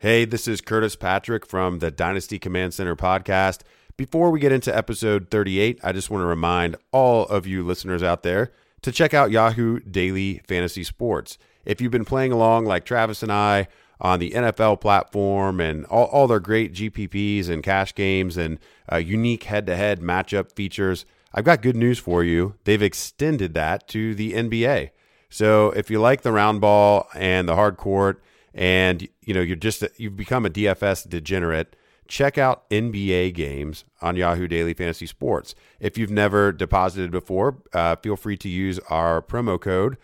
Hey, this is Curtis Patrick from the Dynasty Command Center podcast. Before we get into episode 38, I just want to remind all of you listeners out there to check out Yahoo Daily Fantasy Sports. If you've been playing along like Travis and I on the NFL platform and all, all their great GPPs and cash games and uh, unique head to head matchup features. I've got good news for you. They've extended that to the NBA. So if you like the round ball and the hard court and you know you're just you've become a DFS degenerate, check out NBA games on Yahoo Daily Fantasy Sports. If you've never deposited before, uh, feel free to use our promo code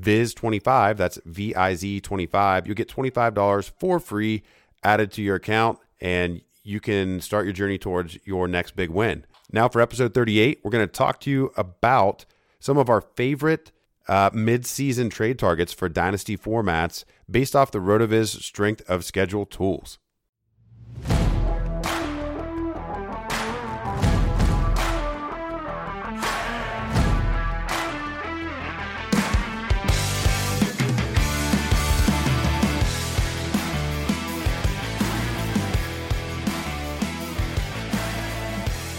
Viz25, that's V I Z 25. You'll get $25 for free added to your account and you can start your journey towards your next big win. Now, for episode 38, we're going to talk to you about some of our favorite uh, mid season trade targets for dynasty formats based off the RotoViz strength of schedule tools.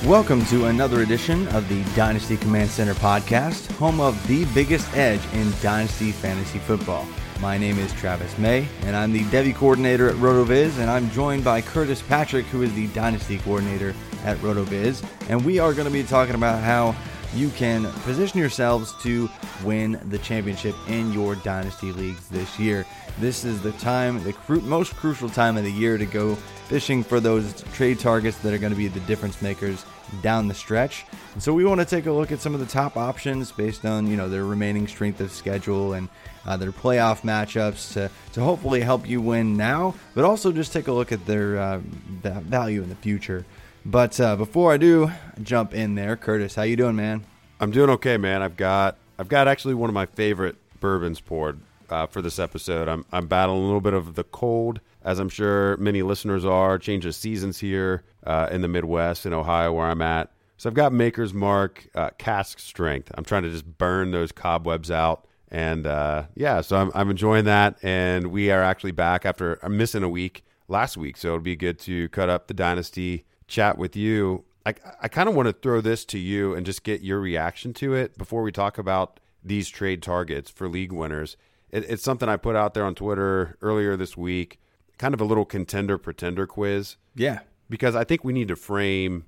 Welcome to another edition of the Dynasty Command Center podcast, home of the biggest edge in Dynasty Fantasy Football. My name is Travis May, and I'm the Devy coordinator at RotoViz, and I'm joined by Curtis Patrick, who is the Dynasty coordinator at RotoViz. And we are going to be talking about how you can position yourselves to win the championship in your Dynasty leagues this year. This is the time, the cru- most crucial time of the year to go fishing for those trade targets that are going to be the difference makers down the stretch. And so we want to take a look at some of the top options based on you know their remaining strength of schedule and uh, their playoff matchups to, to hopefully help you win now, but also just take a look at their uh, value in the future. But uh, before I do jump in there, Curtis, how you doing, man? I'm doing okay, man. I've got I've got actually one of my favorite bourbons poured uh, for this episode. I'm I'm battling a little bit of the cold, as I'm sure many listeners are. Change of seasons here uh, in the Midwest in Ohio, where I'm at. So I've got Maker's Mark uh, cask strength. I'm trying to just burn those cobwebs out. And uh, yeah, so I'm, I'm enjoying that. And we are actually back after I'm missing a week last week. So it'll be good to cut up the Dynasty chat with you. I, I kind of want to throw this to you and just get your reaction to it before we talk about these trade targets for league winners. It, it's something I put out there on Twitter earlier this week, kind of a little contender pretender quiz. Yeah, because I think we need to frame.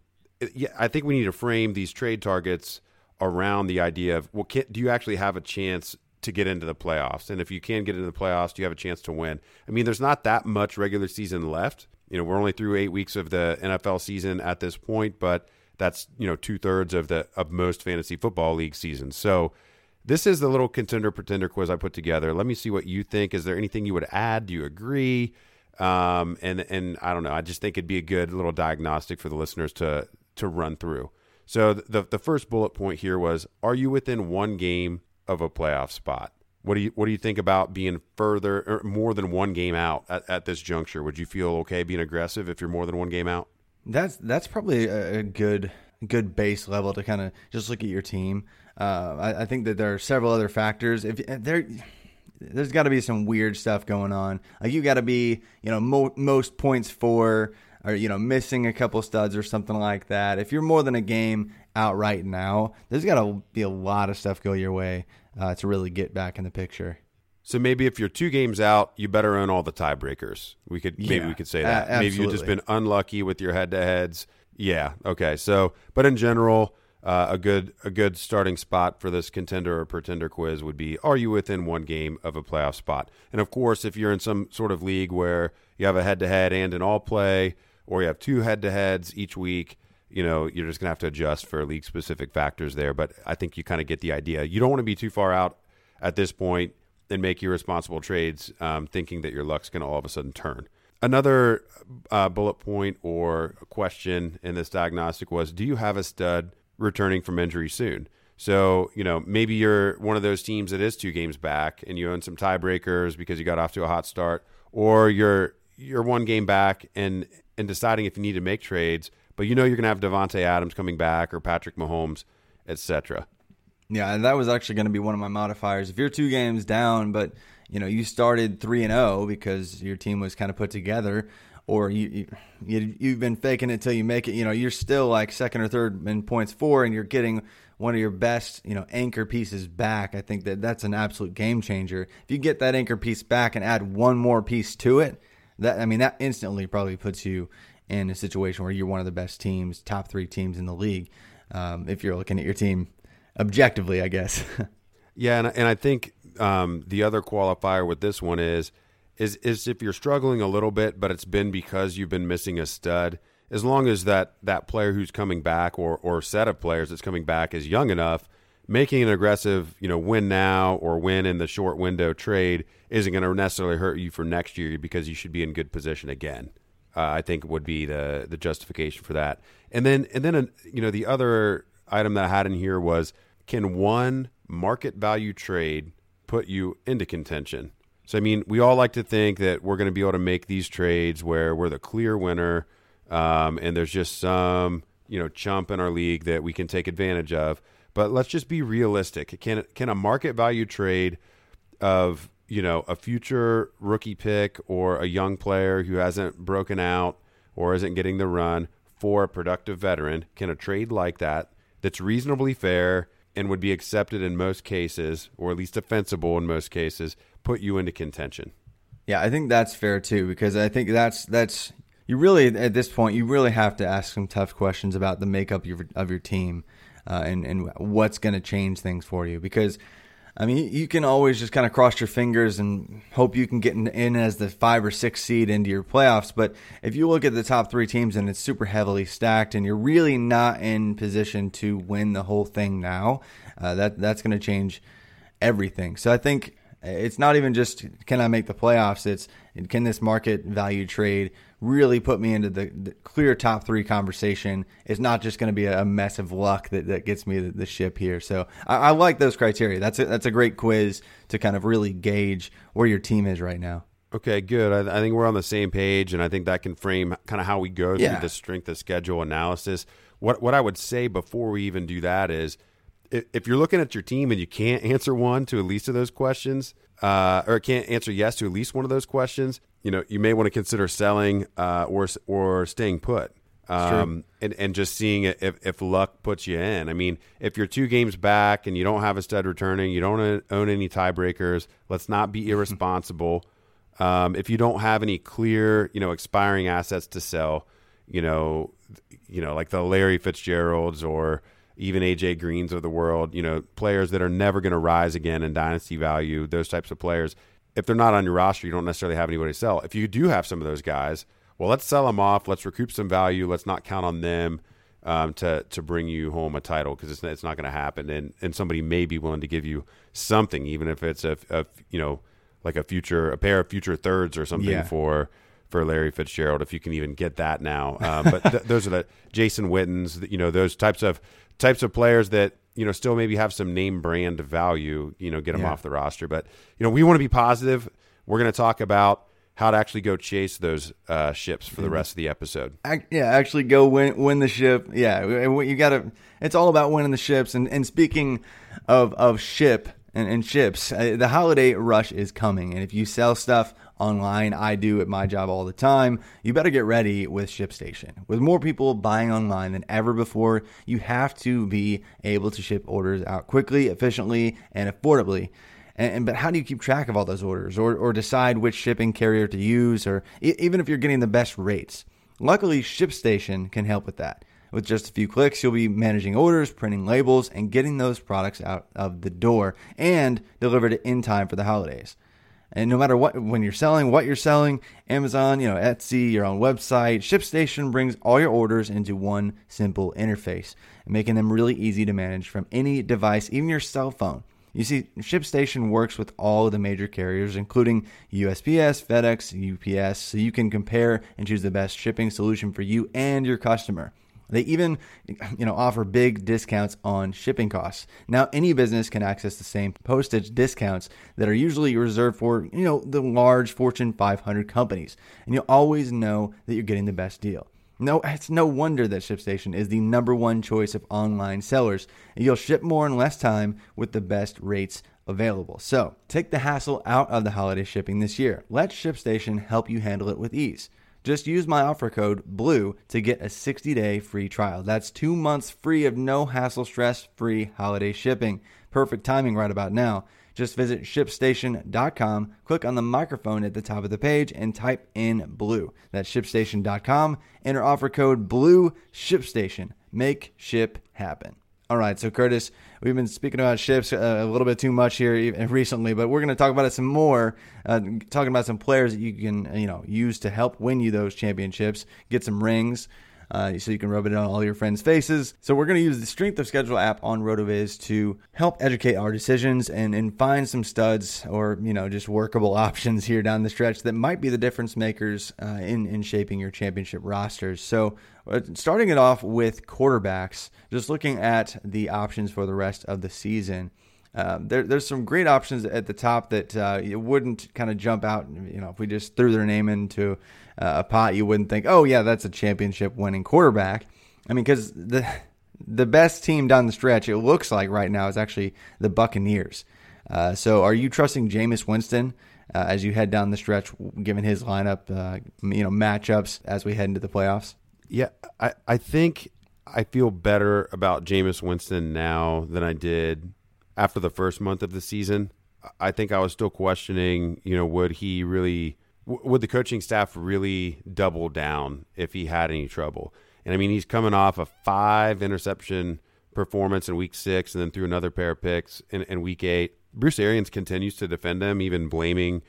Yeah, I think we need to frame these trade targets around the idea of well, can, do you actually have a chance to get into the playoffs? And if you can get into the playoffs, do you have a chance to win? I mean, there's not that much regular season left you know, we're only through eight weeks of the NFL season at this point, but that's you know two thirds of the of most fantasy football league seasons. So this is the little contender pretender quiz I put together. Let me see what you think. Is there anything you would add? Do you agree? Um, and and I don't know. I just think it'd be a good little diagnostic for the listeners to to run through. So the the first bullet point here was: Are you within one game of a playoff spot? What do you what do you think about being further or more than one game out at, at this juncture? Would you feel okay being aggressive if you're more than one game out? That's that's probably a, good good base level to kind of just look at your team. Uh, I, I, think that there are several other factors. If there, there's got to be some weird stuff going on. Like you got to be, you know, mo- most points for, or you know, missing a couple studs or something like that. If you're more than a game out right now, there's got to be a lot of stuff go your way uh, to really get back in the picture. So maybe if you're two games out, you better own all the tiebreakers. We could maybe yeah, we could say that. A- maybe you've just been unlucky with your head to heads. Yeah. Okay. So, but in general, uh, a good a good starting spot for this contender or pretender quiz would be: Are you within one game of a playoff spot? And of course, if you're in some sort of league where you have a head to head and an all play, or you have two head to heads each week, you know you're just gonna have to adjust for league specific factors there. But I think you kind of get the idea. You don't want to be too far out at this point and make irresponsible trades, um, thinking that your luck's gonna all of a sudden turn. Another uh, bullet point or question in this diagnostic was: Do you have a stud? Returning from injury soon. So, you know, maybe you're one of those teams that is two games back and you own some tiebreakers because you got off to a hot start, or you're you're one game back and and deciding if you need to make trades, but you know you're going to have Davante Adams coming back or Patrick Mahomes, etc. Yeah, and that was actually going to be one of my modifiers. If you're two games down, but you know you started three and zero oh because your team was kind of put together, or you, you you've been faking it till you make it. You know, you're still like second or third in points for, and you're getting one of your best you know anchor pieces back. I think that that's an absolute game changer. If you get that anchor piece back and add one more piece to it, that I mean that instantly probably puts you in a situation where you're one of the best teams, top three teams in the league. Um, if you're looking at your team objectively, I guess. yeah, and and I think um, the other qualifier with this one is is is if you're struggling a little bit, but it's been because you've been missing a stud. As long as that that player who's coming back or or set of players that's coming back is young enough, making an aggressive, you know, win now or win in the short window trade isn't going to necessarily hurt you for next year because you should be in good position again. Uh, I think would be the the justification for that. And then and then you know the other item that I had in here was can one market value trade put you into contention? So I mean, we all like to think that we're going to be able to make these trades where we're the clear winner, um, and there's just some you know chump in our league that we can take advantage of. But let's just be realistic. Can can a market value trade of you know a future rookie pick or a young player who hasn't broken out or isn't getting the run for a productive veteran? Can a trade like that that's reasonably fair and would be accepted in most cases, or at least defensible in most cases, put you into contention. Yeah, I think that's fair too because I think that's that's you really at this point you really have to ask some tough questions about the makeup of your, of your team uh, and and what's going to change things for you because I mean you can always just kind of cross your fingers and hope you can get in, in as the five or six seed into your playoffs but if you look at the top three teams and it's super heavily stacked and you're really not in position to win the whole thing now uh, that that's going to change everything so I think it's not even just can I make the playoffs. It's can this market value trade really put me into the, the clear top three conversation? It's not just going to be a mess of luck that, that gets me the, the ship here. So I, I, like those criteria. That's a, that's a great quiz to kind of really gauge where your team is right now. Okay, good. I, I think we're on the same page, and I think that can frame kind of how we go through yeah. the strength of schedule analysis. What what I would say before we even do that is if you're looking at your team and you can't answer one to at least of those questions, uh, or can't answer yes to at least one of those questions, you know, you may want to consider selling uh, or or staying put. Um, and, and just seeing if, if luck puts you in. I mean, if you're two games back and you don't have a stud returning, you don't own any tiebreakers, let's not be irresponsible. um, if you don't have any clear, you know, expiring assets to sell, you know, you know, like the Larry Fitzgeralds or even AJ Greens of the world, you know, players that are never going to rise again in dynasty value, those types of players. If they're not on your roster, you don't necessarily have anybody to sell. If you do have some of those guys, well, let's sell them off. Let's recoup some value. Let's not count on them um, to to bring you home a title because it's it's not going to happen, and and somebody may be willing to give you something, even if it's a, a you know like a future a pair of future thirds or something Yeah. for for Larry Fitzgerald if you can even get that now. Um, but th- those are the Jason Wittens, you know, those types of types of players that you know still maybe have some name brand value. You know, get them Yeah. off the roster. But you know, we want to be positive. We're going to talk about how to actually go chase those uh, ships for the Mm-hmm. rest of the episode. Yeah, actually go win win the ship. Yeah, you got to. It's all about winning the ships. And and speaking of of ship and, and ships, uh, the holiday rush is coming. And if you sell stuff online, I do at my job all the time. You better get ready with ShipStation. With more people buying online than ever before, you have to be able to ship orders out quickly, efficiently, and affordably. And, and- but how do you keep track of all those orders, or or decide which shipping carrier to use, or even if you're getting the best rates? Luckily, ShipStation can help with that. With just a few clicks, you'll be managing orders, printing labels, and getting those products out of the door and delivered in time for the holidays. And no matter what, when you're selling, what you're selling, Amazon, you know, Etsy, your own website, ShipStation brings all your orders into one simple interface, making them really easy to manage from any device, even your cell phone. You see, ShipStation works with all the major carriers, including USPS, FedEx, UPS, so you can compare and choose the best shipping solution for you and your customer. They even, you know, offer big discounts on shipping costs. Now, any business can access the same postage discounts that are usually reserved for, you know, the large Fortune 500 companies, and you'll always know that you're getting the best deal. No, it's no wonder that ShipStation is the number one choice of online sellers. You'll ship more in less time with the best rates available. So, take the hassle out of the holiday shipping this year. Let ShipStation help you handle it with ease. Just use my offer code BLUE to get a 60-day free trial. That's 2 months free of no hassle stress-free holiday shipping. Perfect timing right about now. Just visit shipstation.com, click on the microphone at the top of the page, and type in blue. That's shipstation.com. Enter offer code blue shipstation. Make ship happen. All right, so Curtis, we've been speaking about ships uh, a little bit too much here recently, but we're going to talk about it some more. Uh, talking about some players that you can, uh, you know, use to help win you those championships, get some rings, uh, so you can rub it on all your friends' faces. So we're going to use the Strength of Schedule app on RotoViz to help educate our decisions and, and find some studs or you know just workable options here down the stretch that might be the difference makers uh, in in shaping your championship rosters. So uh, starting it off with quarterbacks, just looking at the options for the rest of the season. Um, there, there's some great options at the top that uh, you wouldn't kind of jump out. You know, if we just threw their name into uh, a pot, you wouldn't think, "Oh, yeah, that's a championship winning quarterback." I mean, because the the best team down the stretch, it looks like right now, is actually the Buccaneers. Uh, so, are you trusting Jameis Winston uh, as you head down the stretch, given his lineup, uh, you know, matchups as we head into the playoffs? Yeah, I, I think I feel better about Jameis Winston now than I did after the first month of the season. I think I was still questioning, you know, would he really, would the coaching staff really double down if he had any trouble? And I mean, he's coming off a five interception performance in week six and then threw another pair of picks in, in week eight. Bruce Arians continues to defend him, even blaming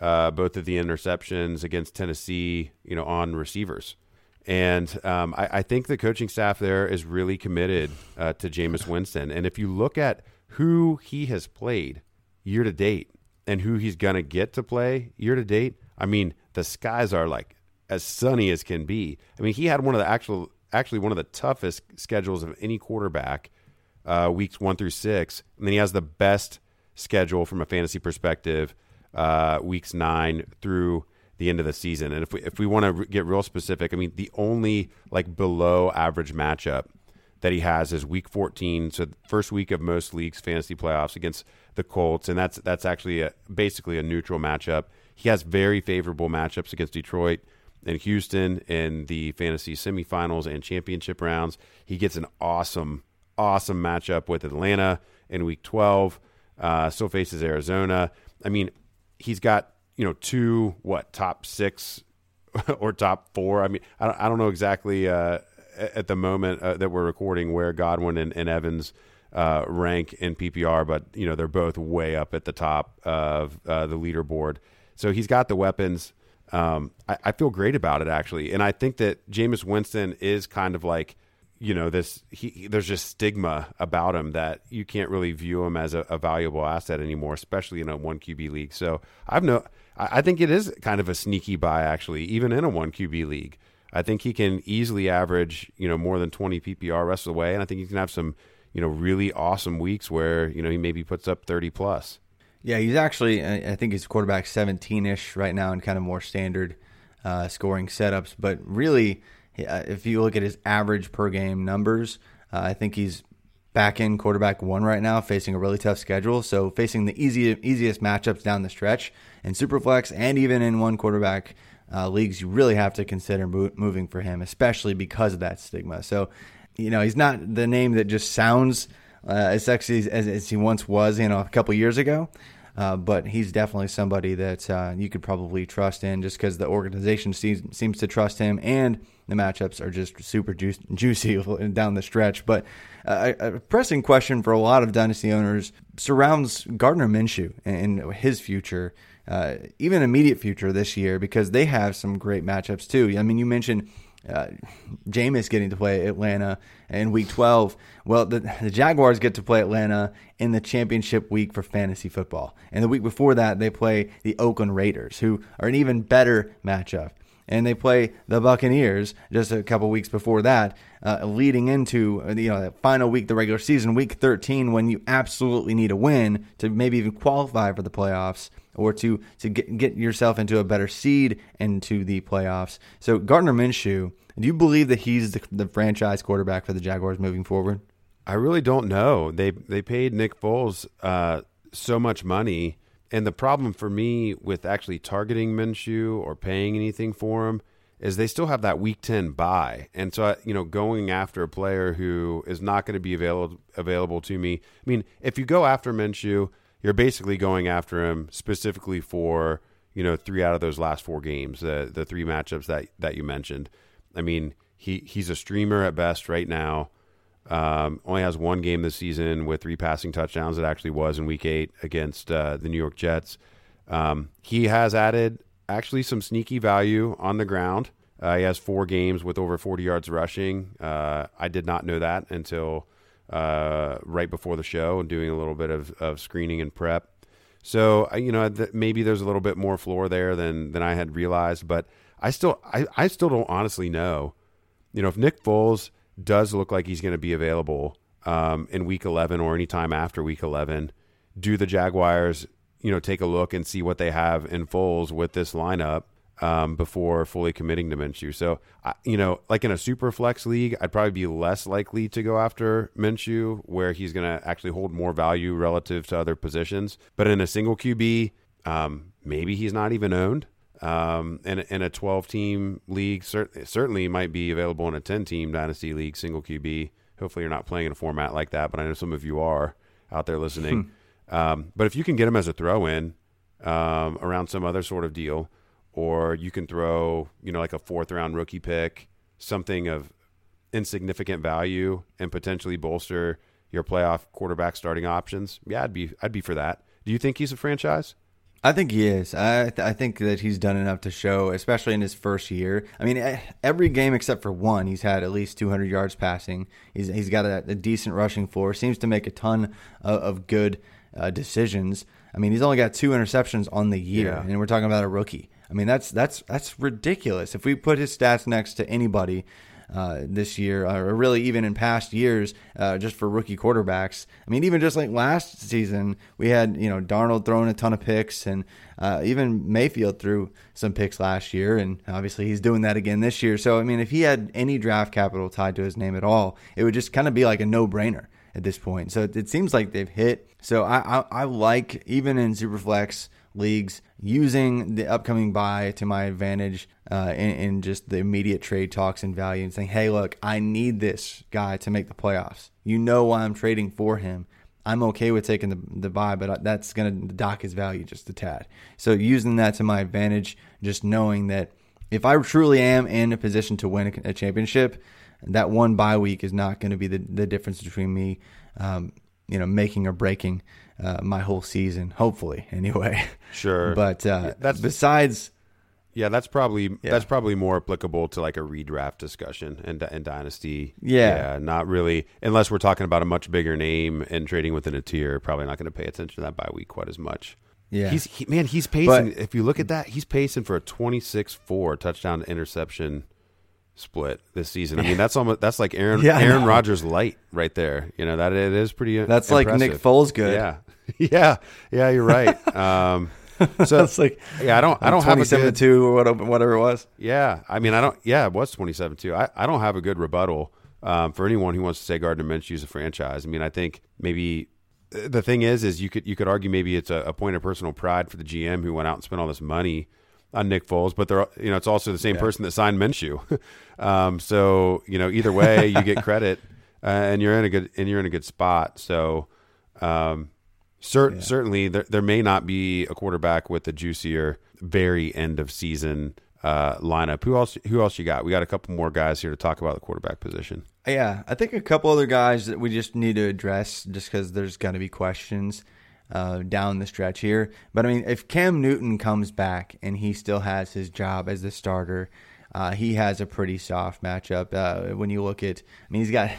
uh, both of the interceptions against Tennessee, you know, on receivers. And um, I, I think the coaching staff there is really committed uh, to Jameis Winston. And if you look at who he has played year to date and who he's going to get to play year to date, I mean, the skies are like as sunny as can be. I mean, he had one of the actual, actually one of the toughest schedules of any quarterback, uh, weeks one through six, and then he has the best schedule from a fantasy perspective, uh, weeks nine through the end of the season. And if we if we want to get real specific, I mean, the only like below average matchup that he has is week 14, so first week of most leagues fantasy playoffs against the Colts, and that's that's actually a, basically a neutral matchup. He has very favorable matchups against Detroit and Houston in the fantasy semifinals and championship rounds. He gets an awesome, awesome matchup with Atlanta in week 12. Uh, still faces Arizona. I mean, he's got you know two what top six or top four. I mean, I don't, I don't know exactly uh, at the moment uh, that we're recording where Godwin and, and Evans uh, rank in PPR, but you know they're both way up at the top of uh, the leaderboard. So he's got the weapons. Um, I, I feel great about it actually, and I think that Jameis Winston is kind of like you know this he, there's just stigma about him that you can't really view him as a, a valuable asset anymore, especially in a one QB league. So I've no, I, I think it is kind of a sneaky buy actually, even in a one QB league. I think he can easily average you know more than 20 PPR rest of the way, and I think he can have some you know really awesome weeks where you know he maybe puts up 30 plus. Yeah, he's actually I think he's quarterback 17 ish right now in kind of more standard uh, scoring setups, but really uh, if you look at his average per game numbers, uh, I think he's back in quarterback one right now, facing a really tough schedule. So facing the easy, easiest matchups down the stretch in Superflex and even in one quarterback uh, leagues, you really have to consider mo- moving for him, especially because of that stigma. So, you know, he's not the name that just sounds uh, as sexy as, as, he once was, you know, a couple years ago. Uh, but he's definitely somebody that uh, you could probably trust in just because the organization seems, seems to trust him and the matchups are just super ju- juicy down the stretch. But uh, a pressing question for a lot of dynasty owners surrounds Gardner Minshew and his future, uh, even immediate future this year, because they have some great matchups too. I mean, you mentioned uh, Jameis getting to play Atlanta in Week 12. Well, the, the Jaguars get to play Atlanta in the championship week for fantasy football, and the week before that they play the Oakland Raiders, who are an even better matchup. And they play the Buccaneers just a couple weeks before that, uh, leading into you know the final week, the regular season, Week 13, when you absolutely need a win to maybe even qualify for the playoffs or to to get get yourself into a better seed into the playoffs. So Gardner Minshew, do you believe that he's the, the franchise quarterback for the Jaguars moving forward? I really don't know. They they paid Nick Foles uh, so much money, and the problem for me with actually targeting Minshew or paying anything for him is they still have that Week Ten bye, and so you know going after a player who is not going to be available available to me. I mean, if you go after Minshew you're basically going after him specifically for you know three out of those last four games, the the three matchups that that you mentioned. I mean, he he's a streamer at best right now. Um, only has one game this season with three passing touchdowns. It actually was in Week Eight against uh, the New York Jets. Um, he has added actually some sneaky value on the ground. Uh, he has four games with over 40 yards rushing. Uh, I did not know that until uh, right before the show and doing a little bit of, of screening and prep. So you know th- maybe there's a little bit more floor there than than I had realized, but I still I, I still don't honestly know. You know if Nick Foles does look like he's going to be available um, in Week 11 or anytime after Week 11, do the Jaguars you know take a look and see what they have in Foles with this lineup um, before fully committing to Minshew. So, you know, like in a super flex league, I'd probably be less likely to go after Minshew, where he's going to actually hold more value relative to other positions. But in a single QB, um, maybe he's not even owned. Um, in, in a 12 team league, cert- certainly might be available in a 10 team dynasty league, single QB. Hopefully, you're not playing in a format like that, but I know some of you are out there listening. Hmm. Um, but if you can get him as a throw in um, around some other sort of deal, or you can throw, you know, like a fourth round rookie pick, something of insignificant value and potentially bolster your playoff quarterback starting options. Yeah, I'd be I'd be for that. Do you think he's a franchise? I think he is. I th- I think that he's done enough to show, especially in his first year. I mean, every game except for one, he's had at least 200 yards passing. He's he's got a, a decent rushing floor. Seems to make a ton of, of good uh, decisions. I mean, he's only got two interceptions on the year, yeah. and we're talking about a rookie. I mean, that's that's that's ridiculous. If we put his stats next to anybody uh, this year, or really even in past years, uh, just for rookie quarterbacks. I mean, even just like last season, we had you know Darnold throwing a ton of picks, and uh, even Mayfield threw some picks last year, and obviously he's doing that again this year. So I mean, if he had any draft capital tied to his name at all, it would just kind of be like a no brainer at this point. So it, it, seems like they've hit. So I, I, I like even in Superflex leagues using the upcoming bye to my advantage uh, in, in, just the immediate trade talks and value and saying, hey, look, I need this guy to make the playoffs. You know why I'm trading for him. I'm okay with taking the, the bye, but that's going to dock his value just a tad. So using that to my advantage, just knowing that if I truly am in a position to win a, a championship, that one bye week is not going to be the, the difference between me, um, you know, making or breaking uh, my whole season. Hopefully, anyway. Sure. but uh, that's besides Yeah, that's probably Yeah. that's probably more applicable to like a redraft discussion and and dynasty. Yeah. not really unless we're talking about a much bigger name and trading within a tier. Probably not going to pay attention to that bye week quite as much. Yeah. he's he, man, he's pacing. But- if you look at that, he's pacing for a twenty-six-four touchdown to interception split this season. I mean, that's almost that's like Aaron Yeah, Aaron. Rodgers light right there. You know that it is pretty. That's like Nick. Foles good. Yeah, yeah, yeah. You're right. Um, so it's like yeah, I don't I don't have a good two or whatever, whatever it was. yeah, I mean, I don't. Yeah, it was twenty-seven too. I, I don't have a good rebuttal um, for anyone who wants to say Gardner Minshew's a franchise. I mean, I think maybe uh, the thing is, is you could you could argue maybe it's a, a point of personal pride for the GM who went out and spent all this money on Nick Foles, but they're you know it's also the same person that signed Minshew. um, so you know either way, you get credit, uh, and you're in a good and you're in a good spot. So. Um, Cer- Certainly, there, there may not be a quarterback with a juicier, very end of season uh, lineup. Who else? Who else you got? We got a couple more guys here to talk about the quarterback position. Yeah, I think a couple other guys that we just need to address just because there's going to be questions uh, down the stretch here. But I mean, if Cam Newton comes back and he still has his job as the starter, uh, he has a pretty soft matchup. Uh, when you look at, I mean, he's got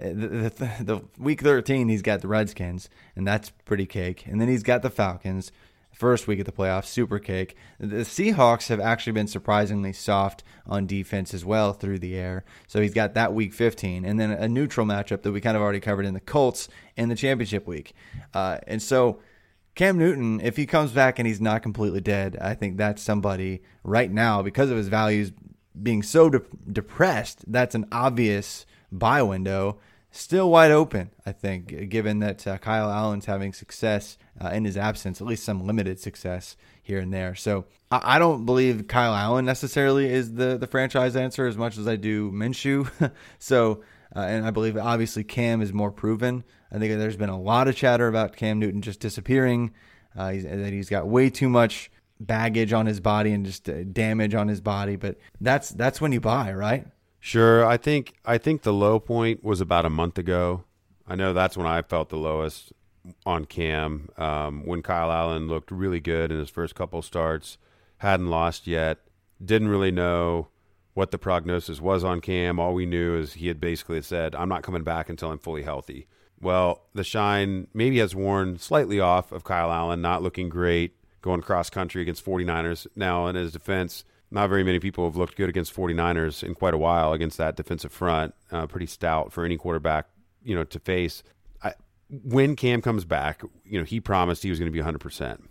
the, the, the week 13, he's got the Redskins, and that's pretty cake. And then he's got the Falcons. First week of the playoffs, super cake. The Seahawks have actually been surprisingly soft on defense as well through the air. So he's got that week 15, and then a neutral matchup that we kind of already covered in the Colts in the championship week. Uh, and so Cam Newton, if he comes back and he's not completely dead, I think that's somebody right now because of his values being so de- depressed. That's an obvious buy window. Still wide open, I think, given that uh, Kyle Allen's having success uh, in his absence, at least some limited success here and there. So I, I don't believe Kyle Allen necessarily is the, the franchise answer as much as I do Minshew. so, uh, and I believe obviously Cam is more proven. I think there's been a lot of chatter about Cam Newton just disappearing, uh, he's, that he's got way too much baggage on his body and just uh, damage on his body. But that's that's when you buy, right? Sure, I think I think the low point was about a month ago. I know that's when I felt the lowest on Cam um, when Kyle Allen looked really good in his first couple starts, hadn't lost yet, didn't really know what the prognosis was on Cam. All we knew is he had basically said, "I'm not coming back until I'm fully healthy." Well, the shine maybe has worn slightly off of Kyle Allen, not looking great, going cross country against 49ers. Now, in his defense, not very many people have looked good against 49ers in quite a while against that defensive front. Uh, pretty stout for any quarterback, you know, to face. I, when Cam comes back, you know, he promised he was going to be 100%.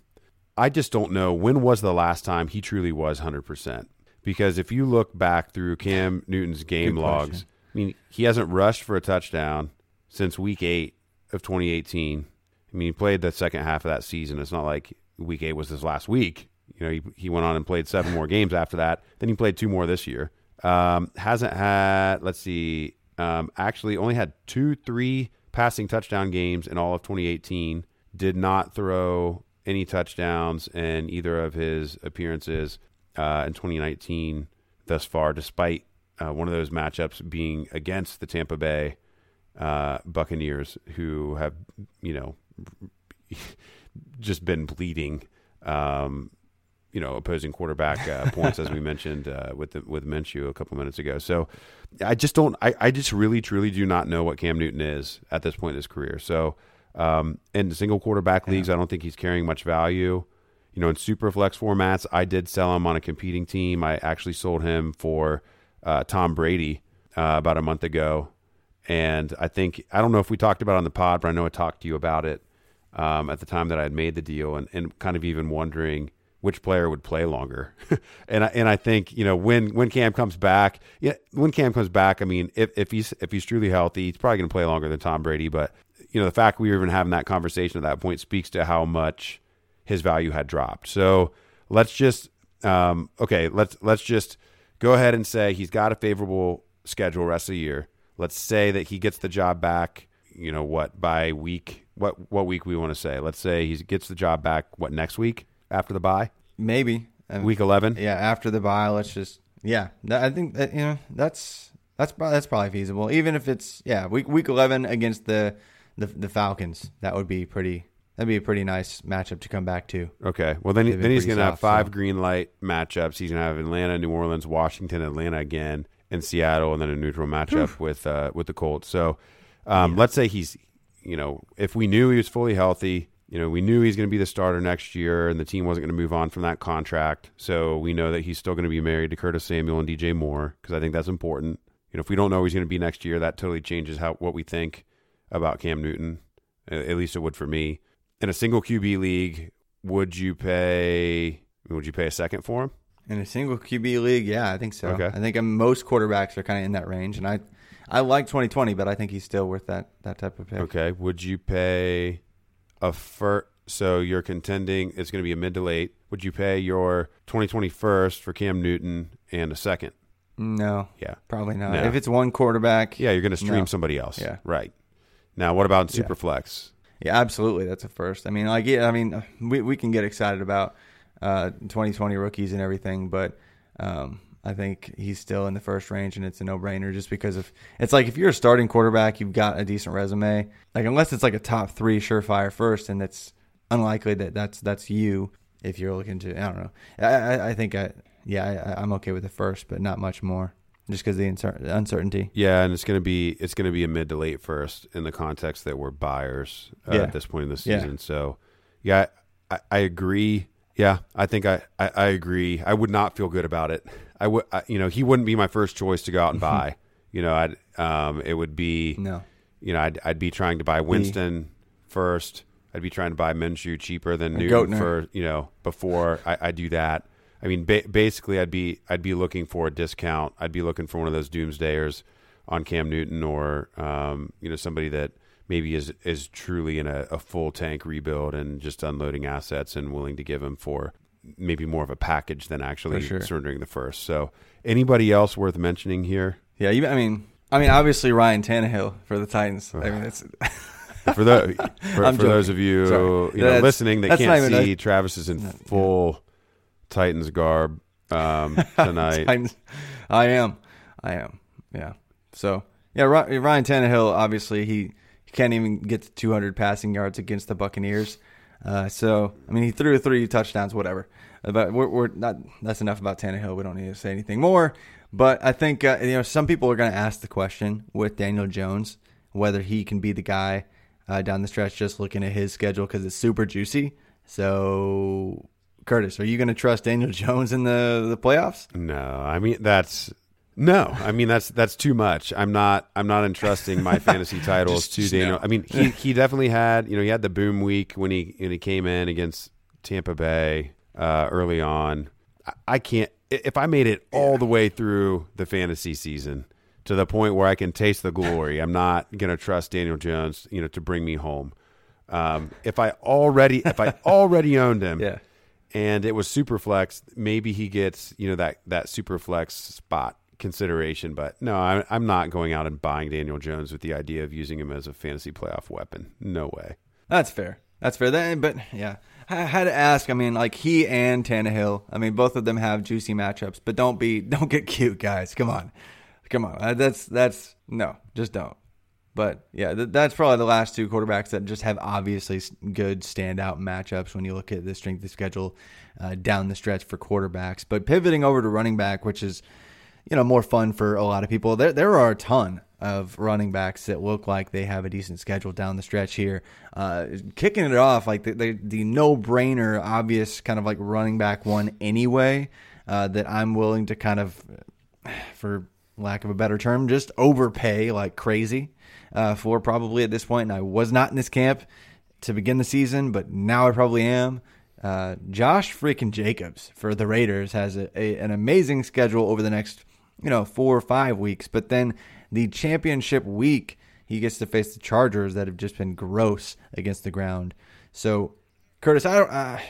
I just don't know when was the last time he truly was 100%. Because if you look back through Cam Newton's game logs. I mean, he hasn't rushed for a touchdown since week 8 of 2018. I mean, he played the second half of that season. It's not like week 8 was his last week. You know, he, he went on and played seven more games after that. Then he played two more this year. Um, hasn't had, let's see, um, actually only had two, three passing touchdown games in all of 2018. Did not throw any touchdowns in either of his appearances uh, in 2019 thus far, despite uh, one of those matchups being against the Tampa Bay uh, Buccaneers, who have, you know, just been bleeding. Um, you know, opposing quarterback uh, points, as we mentioned uh, with the, with Minshew a couple minutes ago. So, I just don't. I, I just really, truly do not know what Cam Newton is at this point in his career. So, um, in single quarterback leagues, I don't think he's carrying much value. You know, in super flex formats, I did sell him on a competing team. I actually sold him for uh, Tom Brady uh, about a month ago, and I think I don't know if we talked about it on the pod, but I know I talked to you about it um, at the time that I had made the deal, and, and kind of even wondering which player would play longer. and I, and I think you know when when Cam comes back, yeah, when Cam comes back, I mean if if he's if he's truly healthy, he's probably going to play longer than Tom Brady. But you know the fact we were even having that conversation at that point speaks to how much his value had dropped. So let's just um, okay, let's let's just go ahead and say he's got a favorable schedule rest of the year. Let's say that he gets the job back. You know what by week what what week we want to say? Let's say he gets the job back what next week after the bye Maybe I mean, week eleven. Yeah, after the bye, let's just yeah. I think that you know that's that's probably, that's probably feasible. Even if it's yeah week week eleven against the the, the Falcons, that would be pretty that'd be a pretty nice matchup to come back to. Okay. Well, then, then he's going to have five so. green light matchups. He's going to have Atlanta, New Orleans, Washington, Atlanta again, and Seattle, and then a neutral matchup with uh, with the Colts. So, um, let's say he's, you know, if we knew he was fully healthy, you know, we knew he's going to be the starter next year, and the team wasn't going to move on from that contract. So we know that he's still going to be married to Curtis Samuel and DJ Moore because I think that's important. You know, if we don't know who he's going to be next year, that totally changes how what we think about Cam Newton. At least it would for me. In a single QB league, would you pay? Would you pay a second for him? In a single QB league, yeah, I think so. Okay. I think um, most quarterbacks are kind of in that range, and I, I like 2020, but I think he's still worth that that type of pick. Okay. Would you pay a first? So you're contending it's going to be a mid to late. Would you pay your 2020 first for Cam Newton and a second? No, Yeah. probably not. No. If it's one quarterback, Yeah, you're going to stream No. somebody else. Yeah. Right. Now, what about Yeah. Superflex? Yeah, absolutely. That's a first. I mean, like, yeah, I mean, we we can get excited about uh, 2020 rookies and everything, but um, I think he's still in the first range, and it's a no brainer just because of it's like if you're a starting quarterback, you've got a decent resume. Like, unless it's like a top three surefire first, and it's unlikely that that's that's you if you're looking to. I don't know. I I, I think I yeah I, I'm okay with the first, but not much more, just because the uncertainty. Yeah, and it's going to be it's to be a mid to late first in the context that we're buyers uh, Yeah. at this point in the Yeah. season. So, yeah, I, I agree. Yeah, I think I, I, I agree. I would not feel good about it. I would, you know, he wouldn't be my first choice to go out and buy. you know, I'd, um, it would be, No. you know, I'd, I'd be trying to buy Winston first. I'd be trying to buy Minshew cheaper than Newton for, you know, before I, I do that. I mean, ba- basically, I'd be I'd be looking for a discount. I'd be looking for one of those doomsdayers on Cam Newton, or um, you know, somebody that maybe is is truly in a, a full tank rebuild and just unloading assets and willing to give him for maybe more of a package than actually sure. surrendering the first. So, anybody else worth mentioning here? Yeah, you, I mean, I mean, obviously Ryan Tannehill for the Titans. I mean, it's For the for, for those of you Sorry. you know That's- listening that can't see, a- Travis is in full Titans garb um, tonight. Titans. I am, I am. Yeah. So yeah, Ryan Tannehill. Obviously, he, he can't even get to 200 passing yards against the Buccaneers. Uh, so I mean, he threw three touchdowns, whatever. Uh, But we're, we're not. That's enough about Tannehill. We don't need to say anything more. But I think uh, you know some people are going to ask the question with Daniel Jones whether he can be the guy uh, down the stretch. Just looking at his schedule because it's super juicy. So Curtis, are you going to trust Daniel Jones in the the playoffs? No, I mean that's no. I mean that's that's too much. I'm not I'm not entrusting my fantasy titles Just- to just Daniel. no. I mean he he definitely had you know he had the boom week when he when he came in against Tampa Bay uh, early on. I, I can't if I made it all the way through the fantasy season to the point where I can taste the glory. I'm not gonna trust Daniel Jones you know to bring me home. Um, if I already if I already owned him Yeah. and it was super flex, maybe he gets you know that that super flex spot consideration. But no, I'm, I'm not going out and buying Daniel Jones with the idea of using him as a fantasy playoff weapon. No way. That's fair. That's fair. That, but yeah, I had to ask. I mean, like he and Tannehill. I mean, both of them have juicy matchups. But don't be, don't get cute, guys. Come on, come on. Uh, That's that's no, just don't. But yeah, th- that's probably the last two quarterbacks that just have obviously good standout matchups when you look at the strength of schedule uh, down the stretch for quarterbacks. But pivoting over to running back, which is you know more fun for a lot of people. There there are a ton of running backs that look like they have a decent schedule down the stretch here. Uh, kicking it off like the the, the no brainer, obvious kind of like running back one anyway. Uh, that I'm willing to kind of, for lack of a better term, just overpay like crazy uh, for probably at this point. And I was not in this camp to begin the season, but now I probably am. Uh, Josh freaking Jacobs for the Raiders has a, a, an amazing schedule over the next, you know, four or five weeks. But then the championship week, he gets to face the Chargers that have just been gross against the ground. So, Curtis, I don't, I,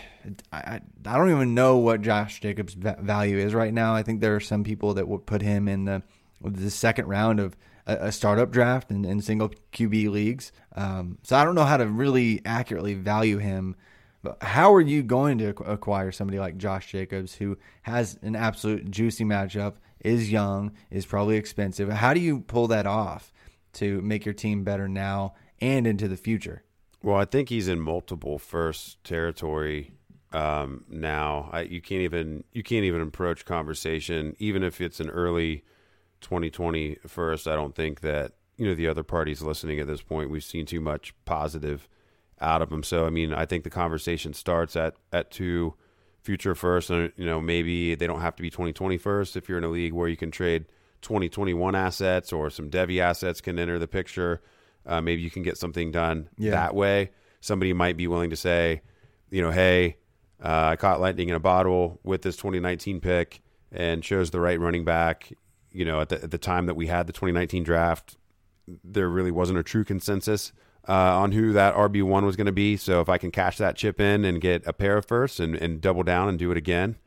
I, don't even know what Josh Jacobs' value is right now. I think there are some people that would put him in the the second round of a, a startup draft in, in single QB leagues. Um, so I don't know how to really accurately value him. But how are you going to acquire somebody like Josh Jacobs, who has an absolute juicy matchup, is young, is probably expensive? How do you pull that off to make your team better now and into the future? Well, I think he's in multiple first territory um, now. I, you can't even you can't even approach conversation, even if it's an early 2020 first. I don't think that you know the other parties listening at this point. We've seen too much positive out of him. So I mean, I think the conversation starts at at two future first, and you know maybe they don't have to be 2020 first if you're in a league where you can trade 2021 assets or some devy assets can enter the picture. Uh, maybe you can get something done yeah. that way. Somebody might be willing to say, you know, hey, uh, I caught lightning in a bottle with this 2019 pick and chose the right running back. You know, at the, at the time that we had the 2019 draft, there really wasn't a true consensus uh, on who that RB one was going to be. So if I can cash that chip in and get a pair of firsts and, and double down and do it again,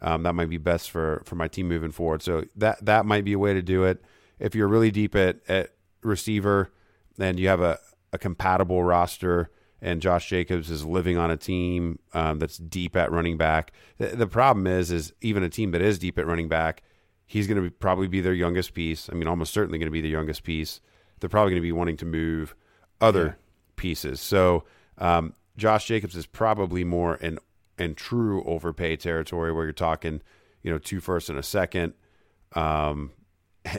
um, that might be best for for my team moving forward. So that that might be a way to do it. If you're really deep at at receiver, and you have a, a compatible roster and Josh Jacobs is living on a team um, that's deep at running back. The, the, problem is, is even a team that is deep at running back, he's going to probably be their youngest piece. I mean, almost certainly going to be the youngest piece. They're probably going to be wanting to move other yeah. pieces. So um, Josh Jacobs is probably more in in true overpay territory where you're talking, you know, two first and a second. Um,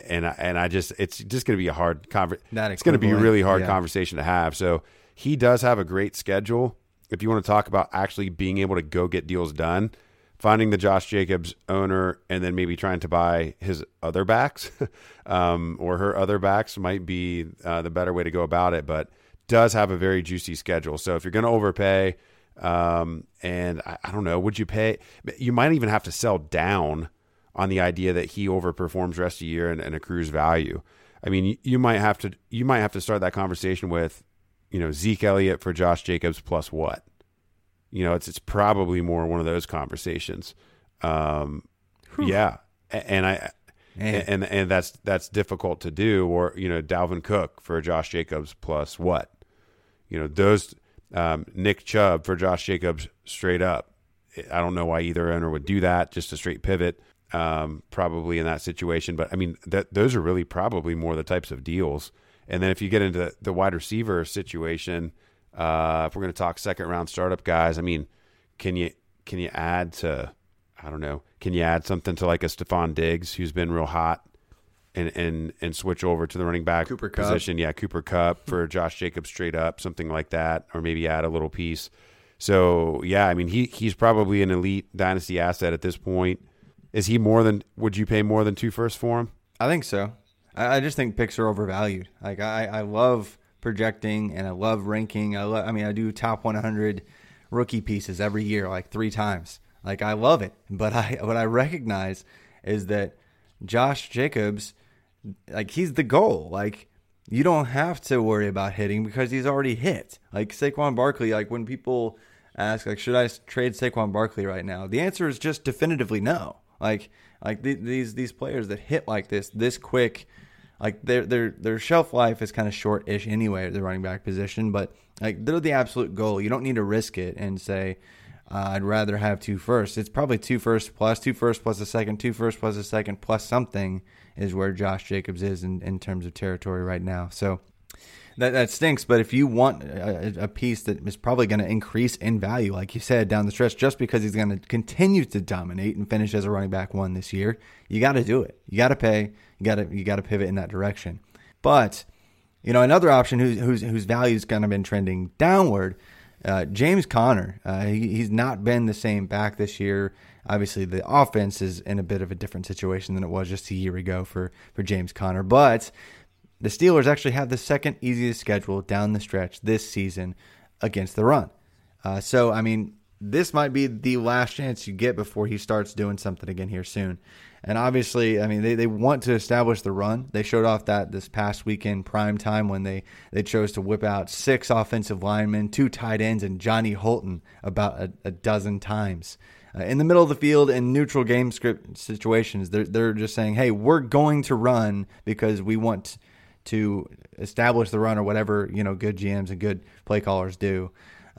and I, and I just it's just going to be a hard conversation. It's going to be a really hard yeah. conversation to have. So he does have a great schedule. If you want to talk about actually being able to go get deals done, finding the Josh Jacobs owner and then maybe trying to buy his other backs um, or her other backs might be uh, the better way to go about it. But does have a very juicy schedule. So if you're going to overpay, um, and I, I don't know, would you pay? You might even have to sell down on the idea that he overperforms rest of the year and, and accrues value. I mean, you, you, might have to you might have to start that conversation with, you know, Zeke Elliott for Josh Jacobs plus what? You know, it's it's probably more one of those conversations. Um, yeah, and I and and that's that's difficult to do. Or you know, Dalvin Cook for Josh Jacobs plus what? You know, those um, Nick Chubb for Josh Jacobs straight up. I don't know why either owner would do that. Just a straight pivot um, probably in that situation. But I mean, that those are really probably more the types of deals. And then if you get into the wide receiver situation, uh, if we're going to talk second round startup guys, I mean, can you can you add to I don't know, can you add something to like a Stefon Diggs who's been real hot? And, and and switch over to the running back Cooper position. Kupp. Yeah, Cooper Kupp for Josh Jacobs straight up, something like that, or maybe add a little piece. So yeah, I mean he he's probably an elite dynasty asset at this point. Is he more than? Would you pay more than two first for him? I think so. I, I just think picks are overvalued. Like I, I love projecting and I love ranking. I love. I mean, I do top 100 rookie pieces every year, like three times. Like I love it, but I what I recognize is that Josh Jacobs, like he's the goal. Like you don't have to worry about hitting because he's already hit. Like Saquon Barkley, like when people ask, like, should I trade Saquon Barkley right now? The answer is just definitively no. Like like th- these these players that hit like this this quick, like their their their shelf life is kind of short-ish anyway at the running back position, but like they're the absolute goal. You don't need to risk it and say. Uh, I'd rather have two firsts. It's probably two firsts plus two firsts plus a second, two firsts plus a second plus something is where Josh Jacobs is in, in terms of territory right now. So that that stinks. But if you want a, a piece that is probably going to increase in value, like you said down the stretch, just because he's going to continue to dominate and finish as a running back one this year, you got to do it. You got to pay. You got to you got to pivot in that direction. But you know another option whose whose whose value's kind of been trending downward. Uh, James Conner, uh, he, he's not been the same back this year. Obviously, the offense is in a bit of a different situation than it was just a year ago for for James Conner, but the Steelers actually have the second easiest schedule down the stretch this season against the run. Uh, so, I mean, this might be the last chance you get before he starts doing something again here soon. And obviously, I mean, they, they want to establish the run. They showed off that this past weekend, prime time, when they, they chose to whip out six offensive linemen, two tight ends, and Johnny Holton about a, a dozen times. Uh, in the middle of the field in neutral game script situations, they're, they're just saying, hey, we're going to run because we want to establish the run or whatever you know good GMs and good play callers do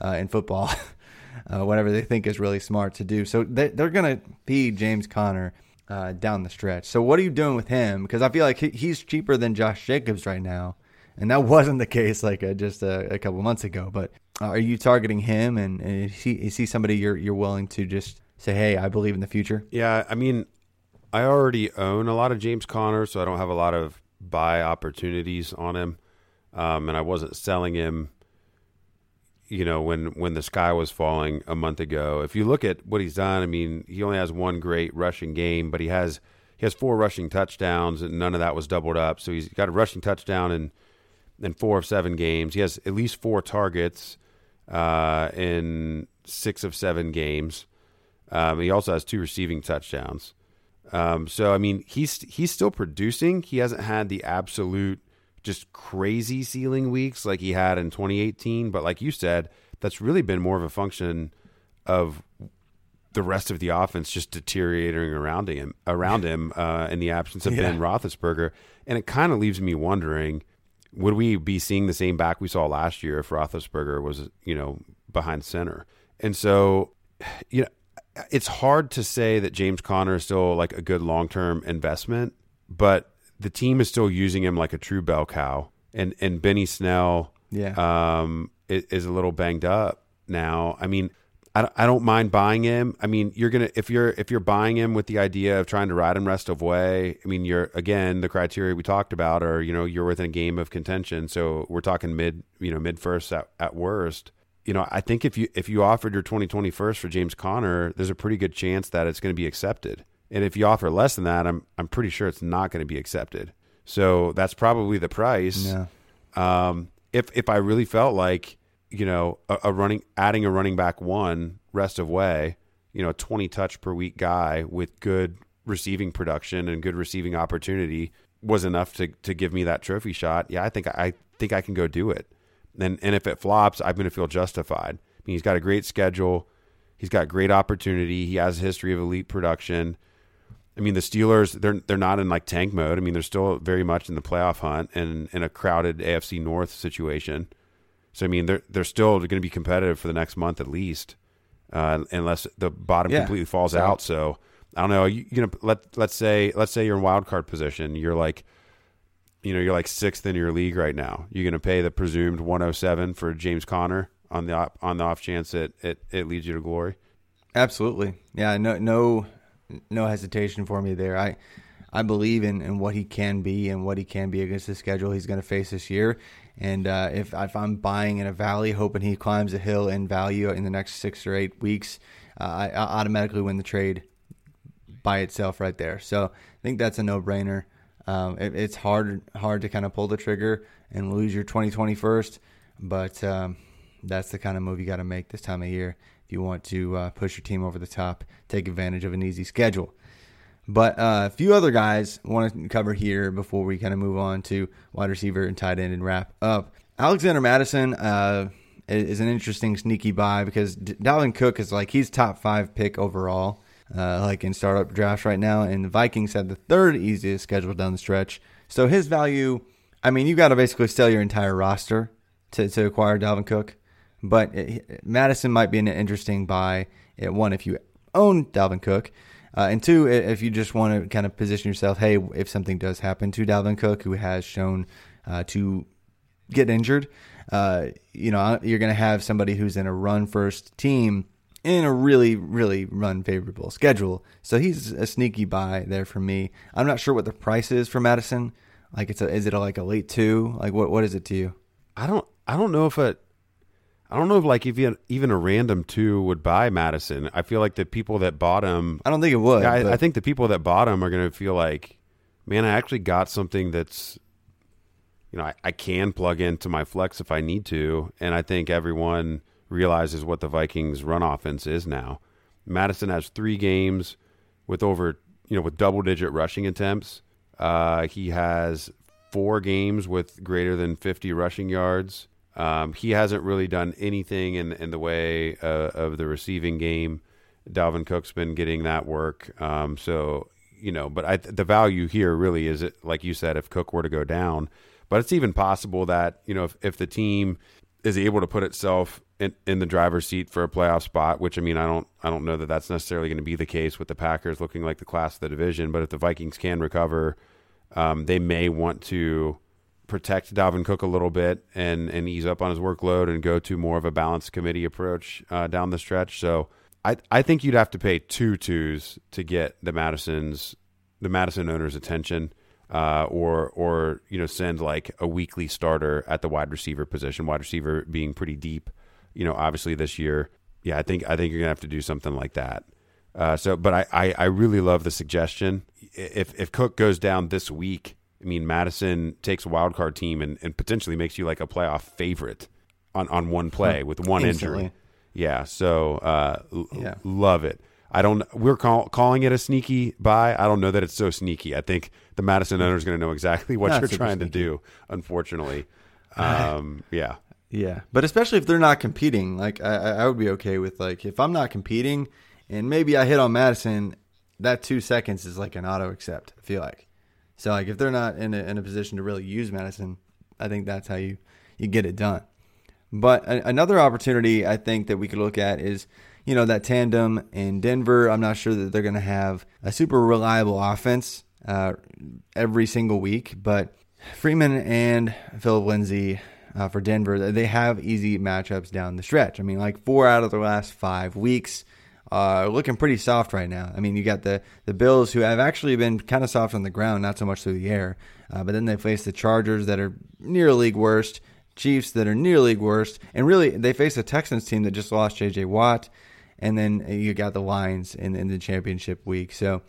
uh, in football, uh, whatever they think is really smart to do. So they, are going to feed James Conner uh, down the stretch. So what are you doing with him? Because I feel like he, he's cheaper than Josh Jacobs right now, and that wasn't the case like uh, just a, a couple months ago. But are you targeting him? And, and is, he, is he somebody you're you're willing to just say, hey, I believe in the future? Yeah, I mean, I already own a lot of James Conner, so I don't have a lot of buy opportunities on him, um, and I wasn't selling him. You know, when when the sky was falling a month ago. If you look at what he's done, I mean, he only has one great rushing game, but he has he has four rushing touchdowns, and none of that was doubled up. So he's got a rushing touchdown in in four of seven games. He has at least four targets uh, in six of seven games. Um, he also has two receiving touchdowns. Um, so I mean, he's he's still producing. He hasn't had the absolute just crazy ceiling weeks like he had in 2018. But like you said, that's really been more of a function of the rest of the offense just deteriorating around him around him uh, in the absence of yeah. Ben Roethlisberger, and it kind of leaves me wondering: Would we be seeing the same back we saw last year if Roethlisberger was you know behind center? And so, you know, it's hard to say that James Conner is still like a good long term investment, but the team is still using him like a true bell cow. And and Benny Snell, yeah, um, is, is a little banged up now. I mean, I, I don't mind buying him. I mean, you're gonna if you're if you're buying him with the idea of trying to ride him rest of way. I mean, you're again the criteria we talked about are you know you're within a game of contention. So we're talking mid you know mid first at, at worst you know, I think if you if you offered your 2020 first for James Conner, there's a pretty good chance that it's going to be accepted. And if you offer less than that, I'm I'm pretty sure it's not going to be accepted. So that's probably the price. Yeah. Um, if if I really felt like you know a, a, running adding a running back one rest of way, you know, a 20 touch per week guy with good receiving production and good receiving opportunity was enough to to give me that trophy shot. Yeah, I think I think I can go do it. And and if it flops, I'm going to feel justified. I mean, he's got a great schedule. He's got great opportunity. He has a history of elite production. I mean, the Steelers they're they're not in like tank mode. I mean, they're still very much in the playoff hunt and in a crowded AFC North situation. So I mean, they're they're still going to be competitive for the next month at least, uh, unless the bottom yeah. completely falls so, out. So I don't know. You, you know, let let's say let's say you're in wild card position. You're like you know, you're like sixth in your league right now. You're going to pay the presumed 107 for James Conner on the op, on the off chance that it, it leads you to glory. Absolutely, yeah. No, no, no hesitation for me there. I, I believe in, in what he can be and what he can be against the schedule he's going to face this year. And uh, if if I'm buying in a valley, hoping he climbs a hill in value in the next six or eight weeks, uh, I, I automatically win the trade by itself right there. So I think that's a no brainer. Um, it, it's hard hard to kind of pull the trigger and lose your 2020 first, but um, that's the kind of move you got to make this time of year if you want to uh, push your team over the top, take advantage of an easy schedule. But uh, a few other guys want to cover here before we kind of move on to wide receiver and tight end and wrap up. Alexander Mattison uh, is an interesting sneaky buy because Dalvin Cook is like he's top five pick overall uh, like in startup drafts right now. And the Vikings had the third easiest schedule down the stretch. So his value, I mean, you got to basically sell your entire roster to, to acquire Dalvin Cook. But it, Mattison might be an interesting buy. At one, if you own Dalvin Cook. Uh, and two, if you just want to kind of position yourself, hey, if something does happen to Dalvin Cook, who has shown uh, to get injured, uh, you know, you're going to have somebody who's in a run first team in a really, really run favorable schedule. So he's a sneaky buy there for me. I'm not sure what the price is for Mattison. Like it's a, is it a, like a late two? Like what, what is it to you? I don't, I don't know if it, I don't know if like if even a random two would buy Mattison. I feel like the people that bought him, I don't think it would. I, I think the people that bought him are going to feel like, man, I actually got something that's, you know, I, I can plug into my flex if I need to. And I think everyone, realizes what the Vikings' run offense is now. Mattison has three games with over, you know, with double digit rushing attempts. Uh, he has four games with greater than 50 rushing yards. Um, he hasn't really done anything in, in the way uh, of the receiving game. Dalvin Cook's been getting that work. Um, so, you know, but I, the value here really is, it, like you said, if Cook were to go down. But it's even possible that, you know, if, if the team is able to put itself in, in the driver's seat for a playoff spot, which I mean, I don't, I don't know that that's necessarily going to be the case with the Packers looking like the class of the division. But if the Vikings can recover, um, they may want to protect Dalvin Cook a little bit and and ease up on his workload and go to more of a balanced committee approach uh, down the stretch. So I I think you'd have to pay two twos to get the Mattison's the Mattison owners' attention. Uh, or or you know send like a weekly starter at the wide receiver position, wide receiver being pretty deep. You know, obviously this year, yeah, I think I think you're gonna have to do something like that. Uh, so, but I, I, I really love the suggestion. If if Cook goes down this week, I mean Mattison takes a wild card team and, and potentially makes you like a playoff favorite on, on one play with one Instantly. injury. Yeah, so uh, l- Yeah. love it. I don't. We're call, calling it a sneaky buy. I don't know that it's so sneaky. I think the Mattison owner is going to know exactly what you're trying to do. Unfortunately, um, yeah. Yeah, but especially if they're not competing, like I, I I would be okay with like if I'm not competing and maybe I hit on Mattison, that two seconds is like an auto accept. I feel like so like if they're not in a, in a position to really use Mattison, I think that's how you you get it done. But a, another opportunity I think that we could look at is you know that tandem in Denver. I'm not sure that they're going to have a super reliable offense uh, every single week, but Freeman and Philip Lindsay uh, for Denver, they have easy matchups down the stretch. I mean, like four out of the last five weeks are looking pretty soft right now. I mean, you got the the Bills who have actually been kind of soft on the ground, not so much through the air. Uh, but then they face the Chargers that are near league worst, Chiefs that are near league worst, and really they face a Texans team that just lost J.J. Watt, and then you got the Lions in, in the championship week. So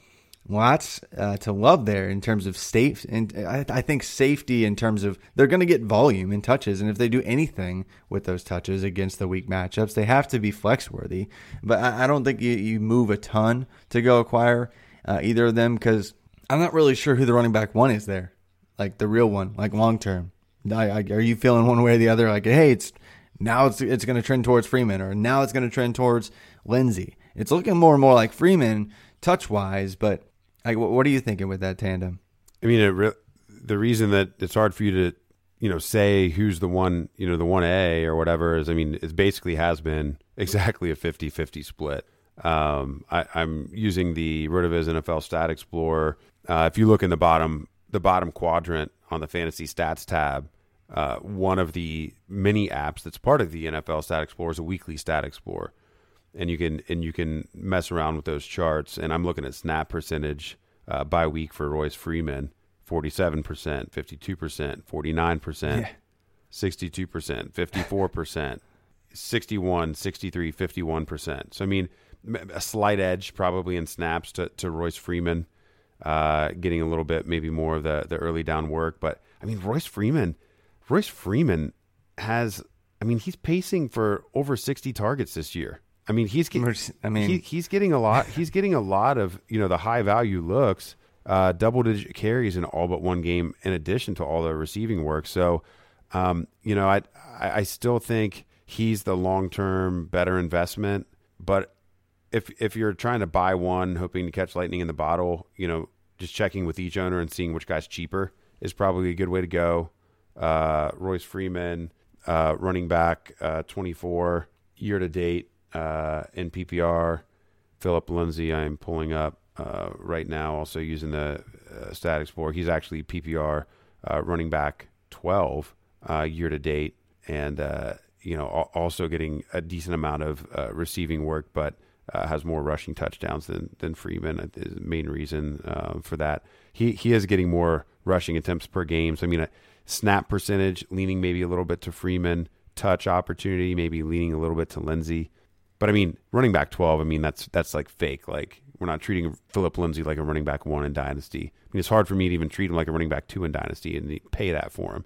lots uh, to love there in terms of safe and I, I think safety in terms of they're going to get volume and touches and if they do anything with those touches against the weak matchups they have to be flex worthy but I, I don't think you, you move a ton to go acquire uh, either of them because I'm not really sure who the running back one is there like the real one like long term are you feeling one way or the other like hey it's now it's it's going to trend towards Freeman or now it's going to trend towards Lindsay? It's looking more and more like Freeman touch wise but like, what are you thinking with that tandem? I mean, re- the reason that it's hard for you to, you know, say who's the one, you know, the one A or whatever is, I mean, it basically has been exactly a 50-50 split. Um, I, I'm using the Rotoviz NFL Stat Explorer. Uh, if you look in the bottom, the bottom quadrant on the Fantasy Stats tab, uh, one of the many apps that's part of the NFL Stat Explorer is a weekly Stat Explorer and you can and you can mess around with those charts. And I'm looking at snap percentage uh, by week for Royce Freeman: forty-seven percent, fifty-two percent, forty-nine percent, sixty-two percent, fifty-four percent, 61, 63, 51 percent. So I mean, a slight edge probably in snaps to, to Royce Freeman, uh, getting a little bit maybe more of the the early down work. But I mean, Royce Freeman, Royce Freeman has. I mean, he's pacing for over sixty targets this year. I mean, he's getting. I mean- he, he's getting a lot. He's getting a lot of you know the high value looks, uh, double digit carries in all but one game, in addition to all the receiving work. So, um, you know, I I still think he's the long term better investment. But if if you're trying to buy one, hoping to catch lightning in the bottle, you know, just checking with each owner and seeing which guy's cheaper is probably a good way to go. Uh, Royce Freeman, uh, running back, uh, 24 year to date uh, in PPR. Philip Lindsay, I'm pulling up uh, right now, also using the uh, Stat Explorer. He's actually PPR uh, running back 12 uh, year to date, and uh, you know al- also getting a decent amount of uh, receiving work, but has more rushing touchdowns than than Freeman. Is the main reason for that. He he is getting more rushing attempts per game. So I mean, snap percentage leaning maybe a little bit to Freeman, touch opportunity maybe leaning a little bit to Lindsay. But I mean, running back twelve. I mean, that's that's like fake. Like we're not treating Philip Lindsay like a running back one in Dynasty. I mean, it's hard for me to even treat him like a running back two in Dynasty and pay that for him.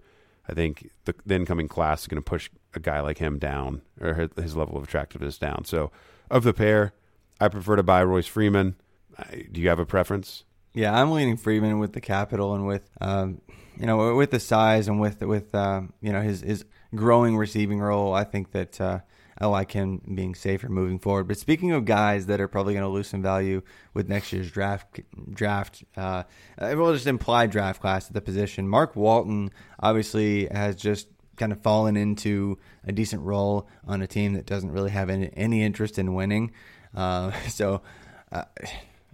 I think the, the incoming class is going to push a guy like him down or his, his level of attractiveness down. So, of the pair, I prefer to buy Royce Freeman. I, do you have a preference? Yeah, I'm leaning Freeman with the capital and with um, you know with the size and with with um, you know his his growing receiving role. I think that uh, I like him being safer moving forward. But speaking of guys that are probably going to lose some value with next year's draft draft, uh, well, just implied draft class at the position. Mark Walton obviously has just kind of fallen into a decent role on a team that doesn't really have any, any interest in winning. Uh, so, uh,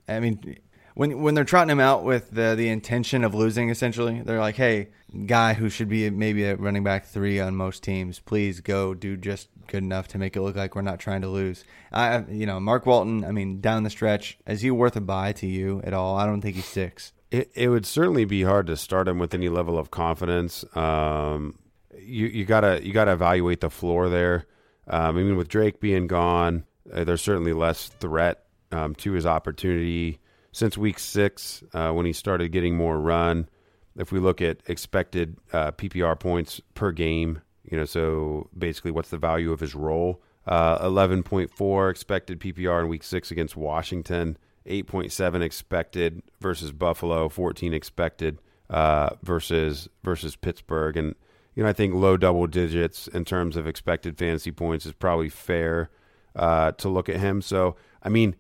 I mean, when when they're trotting him out with the the intention of losing, essentially, they're like, "Hey, guy who should be maybe a running back three on most teams, please go do just good enough to make it look like we're not trying to lose." I, you know, Mark Walton. I mean, down the stretch, is he worth a buy to you at all? I don't think he sticks. It it would certainly be hard to start him with any level of confidence. Um, you you gotta you gotta evaluate the floor there. Um, I mean, with Drake being gone, uh, there's certainly less threat um, to his opportunity since week six uh, when he started getting more run. If we look at expected uh, PPR points per game, you know, so basically what's the value of his role? Uh, 11.4 expected PPR in week six against Washington, 8.7 expected versus Buffalo, 14 expected uh, versus versus Pittsburgh, and you know I think low double digits in terms of expected fantasy points is probably fair uh, to look at him. So I mean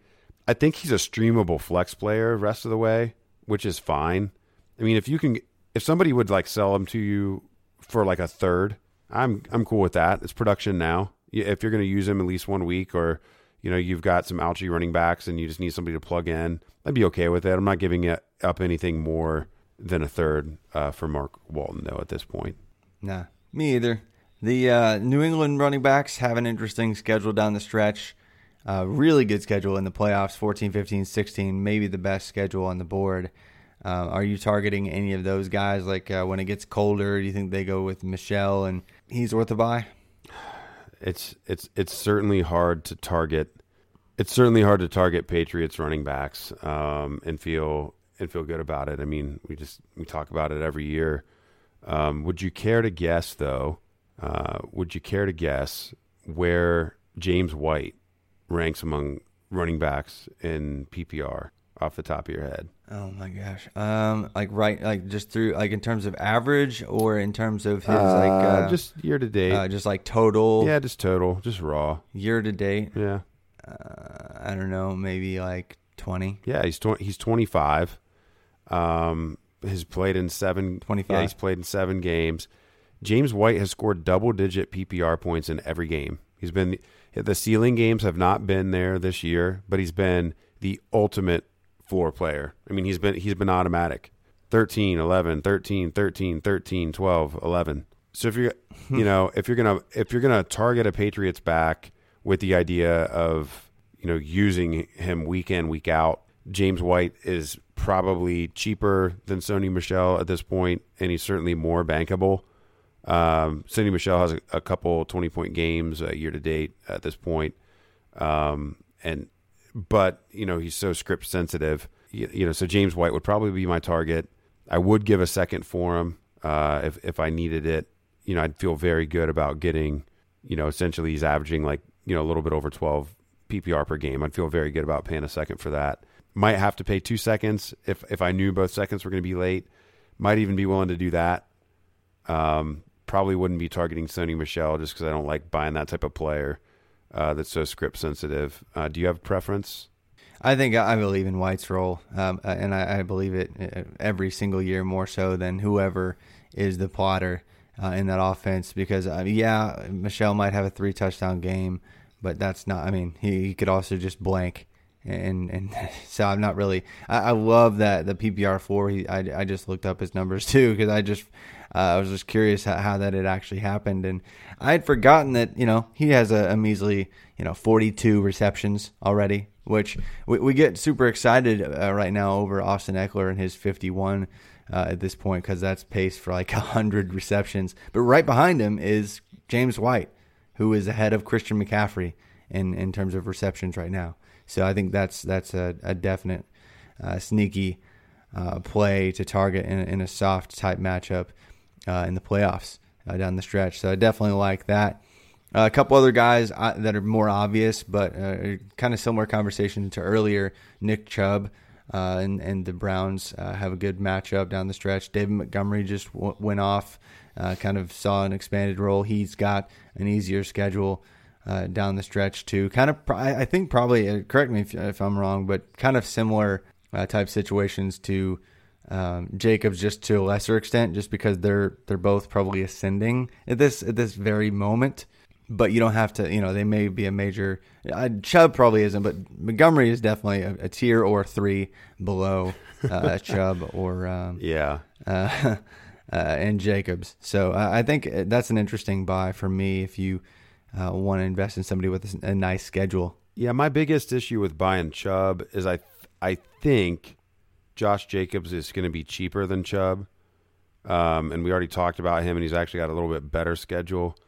I think he's a streamable flex player rest of the way, which is fine. I mean, if you can, if somebody would like sell him to you for like a third, I'm I'm cool with that. It's production now. If you're going to use him at least one week, or you know you've got some algae running backs and you just need somebody to plug in, I'd be okay with it. I'm not giving it up anything more than a third uh, for Mark Walton though at this point. Nah, me either. The uh, New England running backs have an interesting schedule down the stretch. Uh, really good schedule in the playoffs 14, 15, 16, maybe the best schedule on the board. Uh, are you targeting any of those guys? Like uh, when it gets colder, do you think they go with Michel and he's worth a buy? It's it's it's certainly hard to target. It's certainly hard to target Patriots running backs um, and feel and feel good about it. I mean, we just we talk about it every year. Um, would you care to guess though? Uh, would you care to guess where James White ranks among running backs in PPR off the top of your head? Oh my gosh. Um, like right, like just through, like in terms of average or in terms of his Uh, like uh, just year to date. uh, just like total yeah, just total, just raw. year to date. Yeah, Uh, I don't know, maybe like twenty. yeah. He's tw- he's twenty five. Um, has played in seven. 25. Yeah, he's played in seven games. James White has scored double digit PPR points in every game. He's been the ceiling games have not been there this year, but he's been the ultimate floor player. I mean, he's been he's been automatic. 13, 11, 13, 13, 13, 12, 11. So if you're you know, if you're going to if you're going to target a Patriots back with the idea of, you know, using him week in, week out, James White is probably cheaper than Sony Michel at this point, and he's certainly more bankable. Um, Sony Michel has a, a couple twenty point games uh, year to date at this point, um, and but you know he's so script sensitive. You, you, know, so James White would probably be my target. I would give a second for him uh, if if I needed it. You know, I'd feel very good about getting. You know, essentially he's averaging like you know a little bit over twelve PPR per game. I'd feel very good about paying a second for that. Might have to pay two seconds if if I knew both seconds were going to be late. Might even be willing to do that. Um, probably wouldn't be targeting Sony Michel just because I don't like buying that type of player uh, that's so script sensitive. Uh, do you have a preference? I think I believe in White's role, um, and I, I, believe it uh, every single year more so than whoever is the plotter uh, in that offense. Because uh, yeah, Michel might have a three touchdown game, but that's not. I mean, he, he could also just blank, and and so I'm not really. I, I love that the PPR four. He I, I just looked up his numbers too because I just uh, I was just curious how, how, that had actually happened, and I had forgotten that you know he has a, a measly you know 42 receptions already, which we, we get super excited uh, right now over Austin Ekeler and his 51 uh, at this point because that's paced for like 100 receptions. But right behind him is James White, who is ahead of Christian McCaffrey in in terms of receptions right now. So I think that's that's a, a definite uh, sneaky uh, play to target in, in a soft type matchup uh, in the playoffs uh, down the stretch. So I definitely like that. Uh, a couple other guys uh, that are more obvious, but uh, kind of similar conversation to earlier. Nick Chubb uh, and and the Browns have a good matchup down the stretch. David Montgomery just w- went off, kind of saw an expanded role. He's got an easier schedule. down the stretch too, kind of. I think probably correct me if, if I'm wrong, but kind of similar type situations to um, Jacobs just to a lesser extent, just because they're they're both probably ascending at this at this very moment. but you don't have to. You know, they may be a major. Uh, Chubb probably isn't, but Montgomery is definitely a, a tier or three below uh, Chubb or um, Yeah. uh, uh, and Jacobs. So uh, I think that's an interesting buy for me if you uh, want to invest in somebody with a, a nice schedule. Yeah, my biggest issue with buying Chubb is I I think Josh Jacobs is going to be cheaper than Chubb. Um, and we already talked about him, and he's actually got a little bit better schedule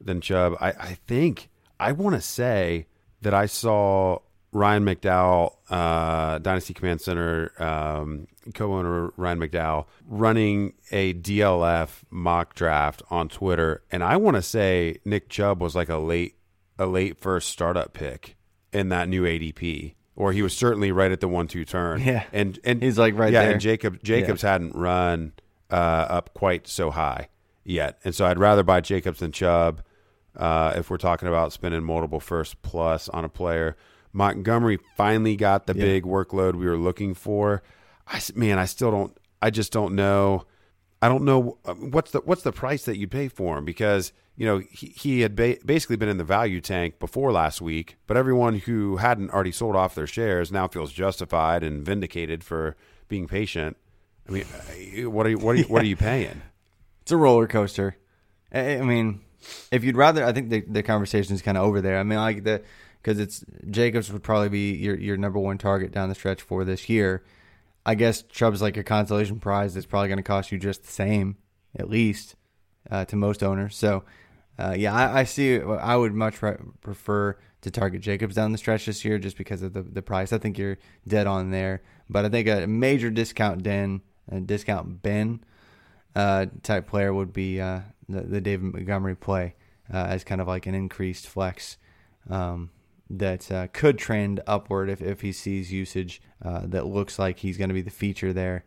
than Chubb. I, I think I want to say that I saw Ryan McDowell, uh, Dynasty Command Center um, co-owner Ryan McDowell, running a DLF mock draft on Twitter, and I want to say Nick Chubb was like a late a late first startup pick in that new ADP. Or he was certainly right at the one-two turn. Yeah. and and He's, like, right yeah, there. and Jacob Jacobs hadn't run uh, up quite so high yet, and so I'd rather buy Jacobs than Chubb uh, if we're talking about spending multiple first plus on a player. Montgomery finally got the Yeah. big workload we were looking for. I man, I still don't. I just don't know. I don't know uh, what's the what's the price that you pay for him because you know he, he had ba- basically been in the value tank before last week, but everyone who hadn't already sold off their shares now feels justified and vindicated for being patient. I mean, uh, what are you what are you, what are you paying? It's a roller coaster. I, I mean, if you'd rather, I think the the conversation is kind of over there. I mean, like the because it's Jacobs would probably be your your number one target down the stretch for this year. I guess Chubb's like a consolation prize that's probably going to cost you just the same, at least, uh, to most owners. So, uh, yeah, I, I see. I would much prefer to target Jacobs down the stretch this year just because of the the price. I think you're dead on there, but I think a major discount den, a discount bin uh, type player would be uh, the, the David Montgomery play uh, as kind of like an increased flex um, that uh, could trend upward if, if he sees usage uh, that looks like he's going to be the feature there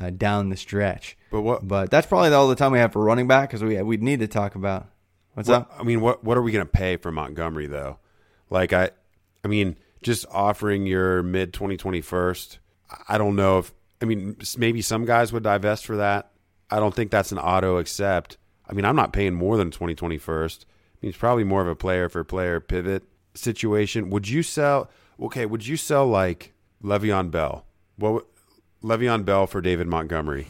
uh, down the stretch. But what? But that's probably all the time we have for running back because we we need to talk about what's What- up. I mean, what what are we going to pay for Montgomery though? Like I, I mean, just offering your mid 2021st. I don't know if I mean maybe some guys would divest for that. I don't think that's an auto accept. I mean, I'm not paying more than 2020 first. I mean, it's probably more of a player for player pivot situation. Would you sell? Okay, would you sell like Le'Veon Bell? What Le'Veon Bell for David Montgomery?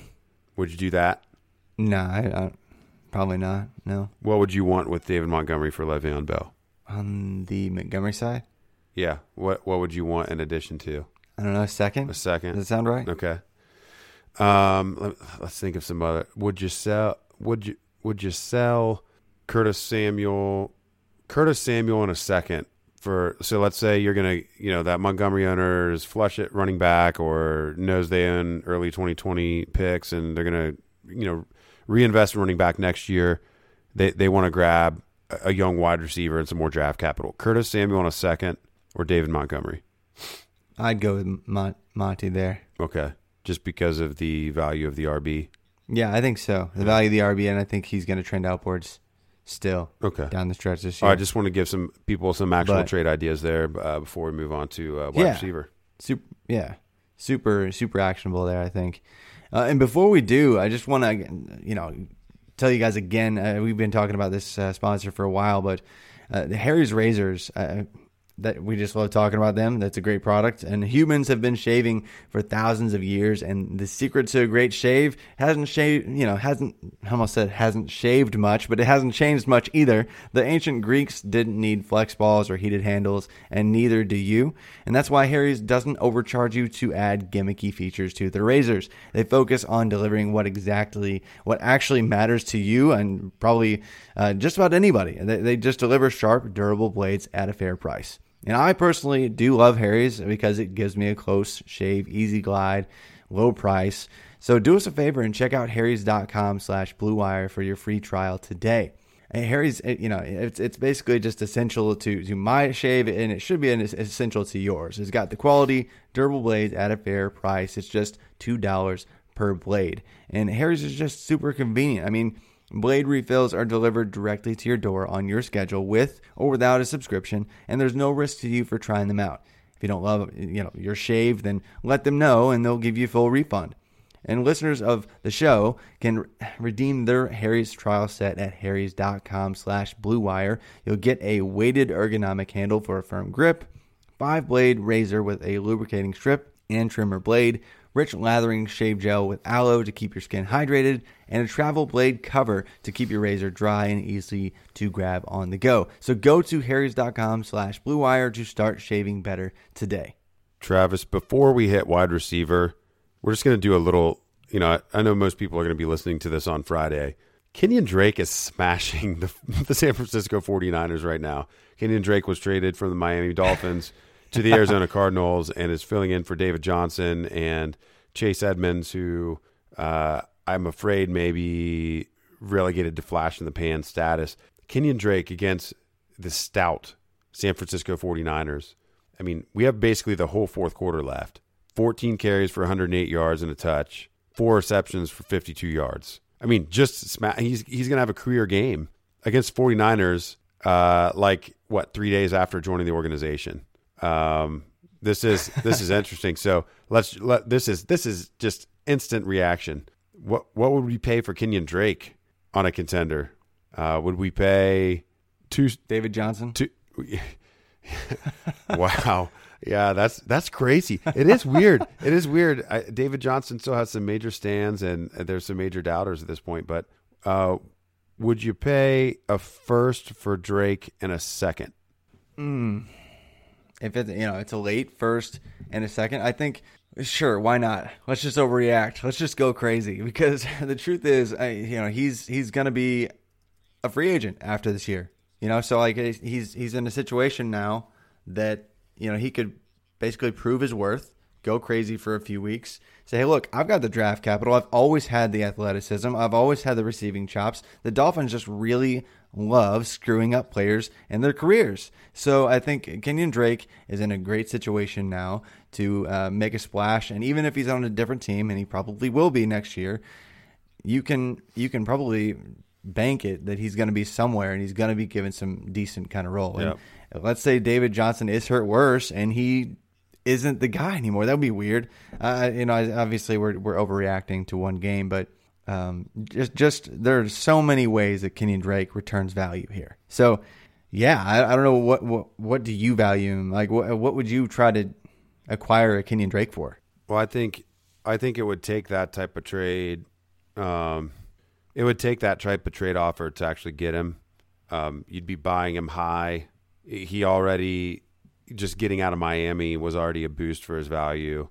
Would you do that? No, I, I, probably not. No, What would you want with David Montgomery for Le'Veon Bell? on the Montgomery side, Yeah. What What would you want in addition to I don't know. A second. a second. Does it sound right? Okay. Um. Let, let's think of some other. Would you sell? Would you Would you sell Curtis Samuel? Curtis Samuel in a second for. So let's say you're gonna, you know, that Montgomery owner is flush at running back or knows they own early 2020 picks and they're gonna, you know, reinvest in running back next year. They they want to grab a- young wide receiver and some more draft capital. Curtis Samuel in a second or David Montgomery. I'd go with Mon- Monty there. Okay. Just because of the value of the RB. Yeah, I think so. The value of the RB, and I think he's going to trend upwards still Okay. down the stretch this year. I just want to give some people some actual But- trade ideas there uh, before we move on to uh, wide Yeah. receiver. super, yeah, super, super actionable there. I think. Uh, and before we do, I just want to, you know, tell you guys again. Uh, we've been talking about this uh, sponsor for a while, but uh, the Harry's razors. That we just love talking about them. That's a great product. And humans have been shaving for thousands of years. And the secret to a great shave hasn't shaved, you know, hasn't, I almost said hasn't shaved much, but it hasn't changed much either. The ancient Greeks didn't need flex balls or heated handles, and neither do you. And that's why Harry's doesn't overcharge you to add gimmicky features to their razors. They focus on delivering what exactly, what actually matters to you and probably uh, just about anybody. They, they just deliver sharp, durable blades at a fair price. And I personally do love Harry's because it gives me a close shave, easy glide, low price. So do us a favor and check out harrys.com slash blue wire for your free trial today. And Harry's, you know, it's it's basically just essential to to my shave, and it should be an, essential to yours. It's got the quality, durable blades at a fair price. It's just two dollars per blade, and Harry's is just super convenient. I mean, blade refills are delivered directly to your door on your schedule with or without a subscription, and there's no risk to you for trying them out. If you don't love, you know, your shave, then let them know, and they'll give you full refund. And listeners of the show can redeem their Harry's trial set at harrys.com slash bluewire. You'll get a weighted ergonomic handle for a firm grip, five blade razor with a lubricating strip and trimmer blade, rich lathering shave gel with aloe to keep your skin hydrated, and a travel blade cover to keep your razor dry and easy to grab on the go. So go to harrys.com slash bluewire to start shaving better today. Travis, before we hit wide receiver, we're just going to do a little, you know, I, know most people are going to be listening to this on Friday. Kenyon Drake is smashing the, the San Francisco 49ers right now. Kenyon Drake was traded from the Miami Dolphins to the Arizona Cardinals and is filling in for David Johnson and Chase Edmonds, who uh, I'm afraid maybe relegated to flash in the pan status. Kenyon Drake against the stout San Francisco 49ers. I mean, we have basically the whole fourth quarter left. 14 carries for 108 yards and a touch, four receptions for 52 yards. I mean, just sma- he's he's going to have a career game against 49ers uh, like what, 3 days after joining the organization. Um, this is this is interesting. So, let's let this is this is just instant reaction. What what would we pay for Kenyon Drake on a contender? Uh, would we pay two David Johnson? two wow. Yeah, that's that's crazy. It is weird. It is weird. I, David Johnson still has some major stands, and, and there's some major doubters at this point. But uh, would you pay a first for Drake and a second? If it you know it's a late first and a second, I think sure why not? Let's just overreact. Let's just go crazy because the truth is, I, you know, he's he's gonna be a free agent after this year. You know, so like he's he's in a situation now that you know he could basically prove his worth, go crazy for a few weeks, say, hey, look, I've got the draft capital. I've always had the athleticism. I've always had the receiving chops. The Dolphins just really love screwing up players and their careers. So I think Kenyon Drake is in a great situation now to uh, make a splash. And even if he's on a different team, and he probably will be next year, you can you can probably bank it that he's going to be somewhere and he's going to be given some decent kind of role. Yep. And let's say David Johnson is hurt worse and he isn't the guy anymore. That would be weird. Uh, you know, obviously we're we're overreacting to one game, but um, just just there are so many ways that Kenyon Drake returns value here. So yeah, I, I don't know what what what do you value him? Like what what would you try to acquire a Kenyon Drake for? Well, I think I think it would take that type of trade. Um, it would take that type of trade offer to actually get him. Um, you'd be buying him high. He already just getting out of Miami was already a boost for his value,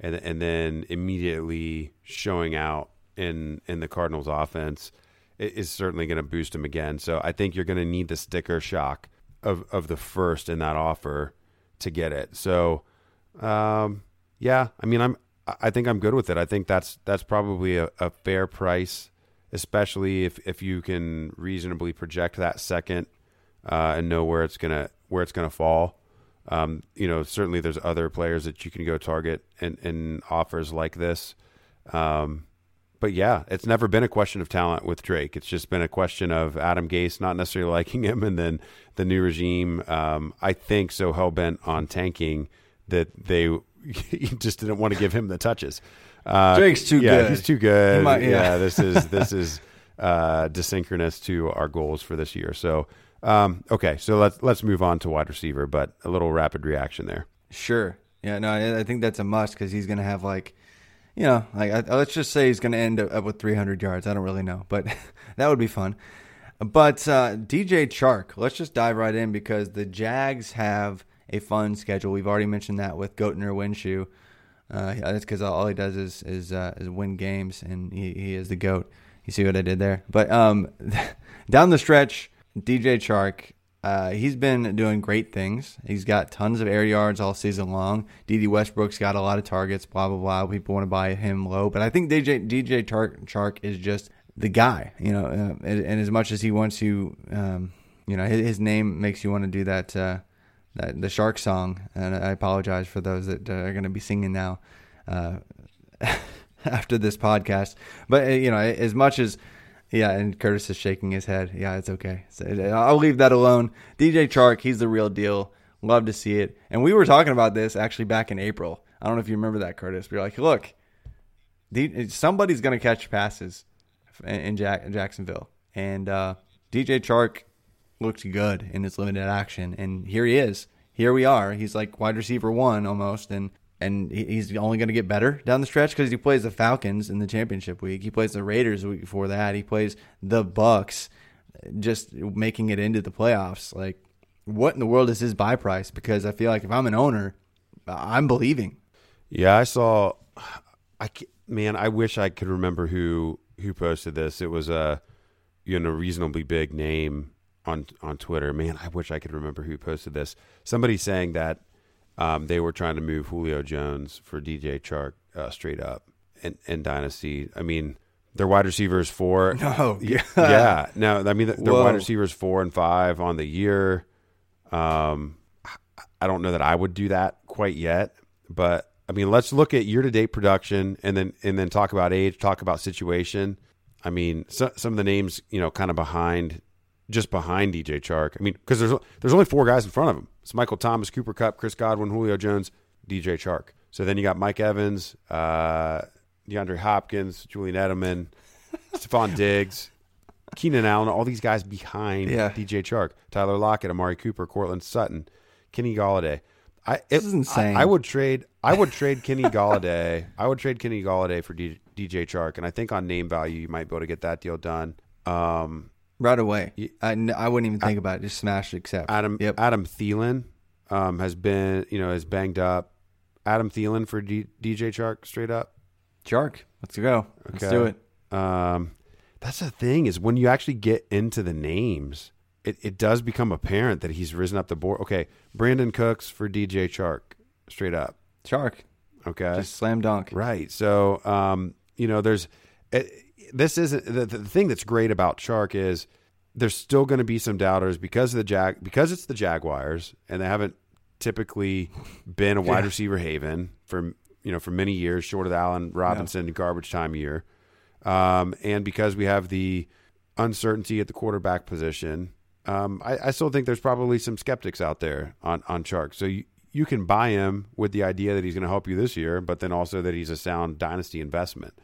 and and then immediately showing out in in the Cardinals' offense is certainly going to boost him again. So I think you're going to need the sticker shock of of the first in that offer to get it. So um, yeah, I mean, I'm. I think I'm good with it. I think that's that's probably a, a fair price, especially if if you can reasonably project that second uh, and know where it's gonna where it's gonna fall. Um, you know, certainly there's other players that you can go target in, in offers like this. Um, but yeah, it's never been a question of talent with Drake. It's just been a question of Adam Gase not necessarily liking him, and then the new regime. Um, I think so hell bent on tanking that they just didn't want to give him the touches. Uh, Drake's too yeah, good. He's too good. He might- yeah. yeah. this is this is uh, desynchronous to our goals for this year. So um, okay, so let's let's move on to wide receiver, but a little rapid reaction there. Sure. Yeah. No, I I think that's a must because he's going to have like, you know, like I, let's just say he's going to end up with 300 yards. I don't really know, but that would be fun. But uh, DJ Chark, let's just dive right in because the Jags have a fun schedule. We've already mentioned that with Goatner Winshew. Uh, that's because all he does is is, uh, is win games, and he, he is the goat. You see what I did there? But um, down the stretch, DJ Chark, uh, he's been doing great things. He's got tons of air yards all season long. Dede Westbrook's got a lot of targets. Blah blah blah. People want to buy him low, but I think DJ DJ Chark, is just the guy. You know, uh, and, and as much as he wants to, um, you know, his, his name makes you want to do that. Uh, that the shark song, and I apologize for those that uh, are going to be singing now uh, after this podcast. But uh, you know, as much as yeah, and Curtis is shaking his head. Yeah, it's okay. So, I'll leave that alone. DJ Chark, he's the real deal. Love to see it. And we were talking about this actually back in April. I don't know if you remember that, Curtis. We were like, look, somebody's going to catch passes in, Jack, Jacksonville, and uh, DJ Chark looked good in his limited action, and here he is. Here we are. He's like wide receiver one almost, and and he's only going to get better down the stretch because he plays the Falcons in the championship week. He plays the Raiders the week before that. He plays the Bucks, just making it into the playoffs. Like, what in the world is his buy price? Because I feel like if I'm an owner, I'm believing. Yeah, I saw. I man, I wish I could remember who who posted this. It was a you know reasonably big name on on Twitter. Man, I wish I could remember who posted this. Somebody saying that um, they were trying to move Julio Jones for DJ Chark uh, straight up and and Dynasty. I mean, their wide receivers four. No, yeah, yeah. No, I mean their wide receivers four and five on the year. Um, I don't know that I would do that quite yet, but I mean, let's look at year to date production and then and then talk about age, talk about situation. I mean, so, some of the names, you know, kind of behind just behind DJ Chark. I mean, because there's there's only four guys in front of him. It's Michael Thomas, Cooper Kupp, Chris Godwin, Julio Jones, DJ Chark. So then you got Mike Evans, uh, DeAndre Hopkins, Julian Edelman, Stefon Diggs, Keenan Allen, all these guys behind yeah. DJ Chark, Tyler Lockett, Amari Cooper, Courtland Sutton, Kenny Golladay. I, it, this is insane. I, I, would trade. I would trade Kenny Golladay. I would trade Kenny Golladay for D, DJ Chark, and I think on name value you might be able to get that deal done. Um, right away. I, I wouldn't even think about it. Just smash accept. Adam yep. Adam Thielen um, has been you know is banged up. Adam Thielen for D, DJ Chark straight up. Chark, let's go. Okay. Let's do it. Um, that's the thing is when you actually get into the names, it, it does become apparent that he's risen up the board. Okay, Brandin Cooks for DJ Chark straight up. Chark. Okay. Just slam dunk. Right. So um, you know, there's it, this isn't the, the thing that's great about Chark is there's still going to be some doubters because of the jag because it's the Jaguars and they haven't typically been a wide yeah. receiver haven for you know for many years, short of the Allen Robinson yeah. garbage time year, um, and because we have the uncertainty at the quarterback position. Um, I, I, still think there's probably some skeptics out there on on Chark. So you, you can buy him with the idea that he's going to help you this year, but then also that he's a sound dynasty investment.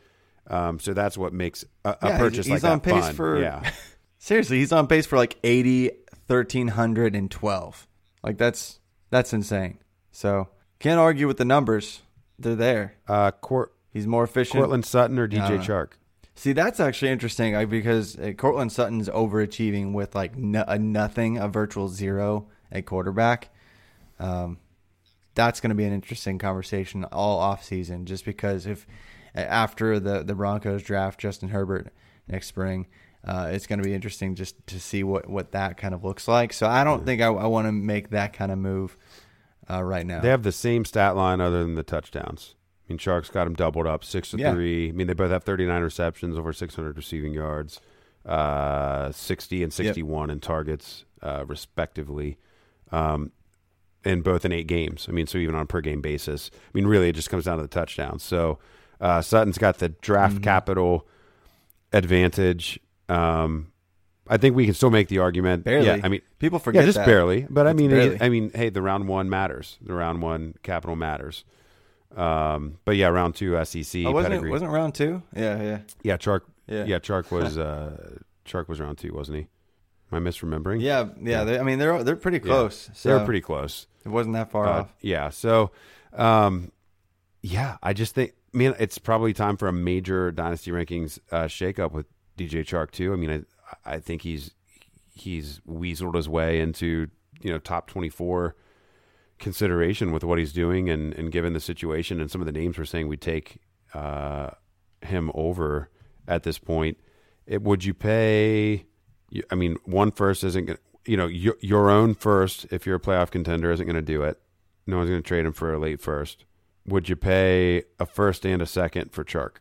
Um, so that's what makes a, a yeah, purchase he's like on pace fun. for yeah. seriously, he's on pace for like 80, 1312. Like that's that's insane. So can't argue with the numbers. They're there. Uh, Court, he's more efficient. Courtland Sutton or DJ Chark. See, that's actually interesting because uh, Courtland Sutton's overachieving with like no, a nothing, a virtual zero at quarterback. Um, that's going to be an interesting conversation all off season, just because if after the the Broncos draft Justin Herbert next spring. Uh, it's going to be interesting just to see what, what that kind of looks like. So I don't think I, I want to make that kind of move uh, right now. They have the same stat line other than the touchdowns. I mean, Chark's got them doubled up, six to yeah. three. I mean, they both have 39 receptions, over 600 receiving yards, uh, 60 and 61 yep. in targets, uh, respectively. Um, in both in eight games. I mean, so even on a per game basis. I mean, really, it just comes down to the touchdowns. So uh, Sutton's got the draft mm-hmm. capital advantage. Um, I think we can still make the argument. Barely. Yeah, I mean, people forget. Yeah, just that. barely. But it's I mean, barely. I mean, hey, the round one matters. The round one capital matters. Um, but yeah, round two SEC. Oh, wasn't pedigree. it? Wasn't round two? Yeah, yeah. Yeah, Chark. Yeah, yeah Chark was uh, Chark was round two, wasn't he? Am I misremembering? Yeah, yeah. yeah. I mean, they're they're pretty close. Yeah, so they're pretty close. It wasn't that far uh, off. Yeah. So, um, yeah, I just think I mean, it's probably time for a major dynasty rankings uh, shakeup with DJ Chark too. I mean, I I think he's he's weaseled his way into you know top twenty four consideration with what he's doing and and given the situation and some of the names we're saying we take uh, him over at this point. It, would you pay? I mean, one first isn't. To, you know, your, your own first, if you're a playoff contender, isn't going to do it. No one's going to trade him for a late first would you pay a first and a second for Chark?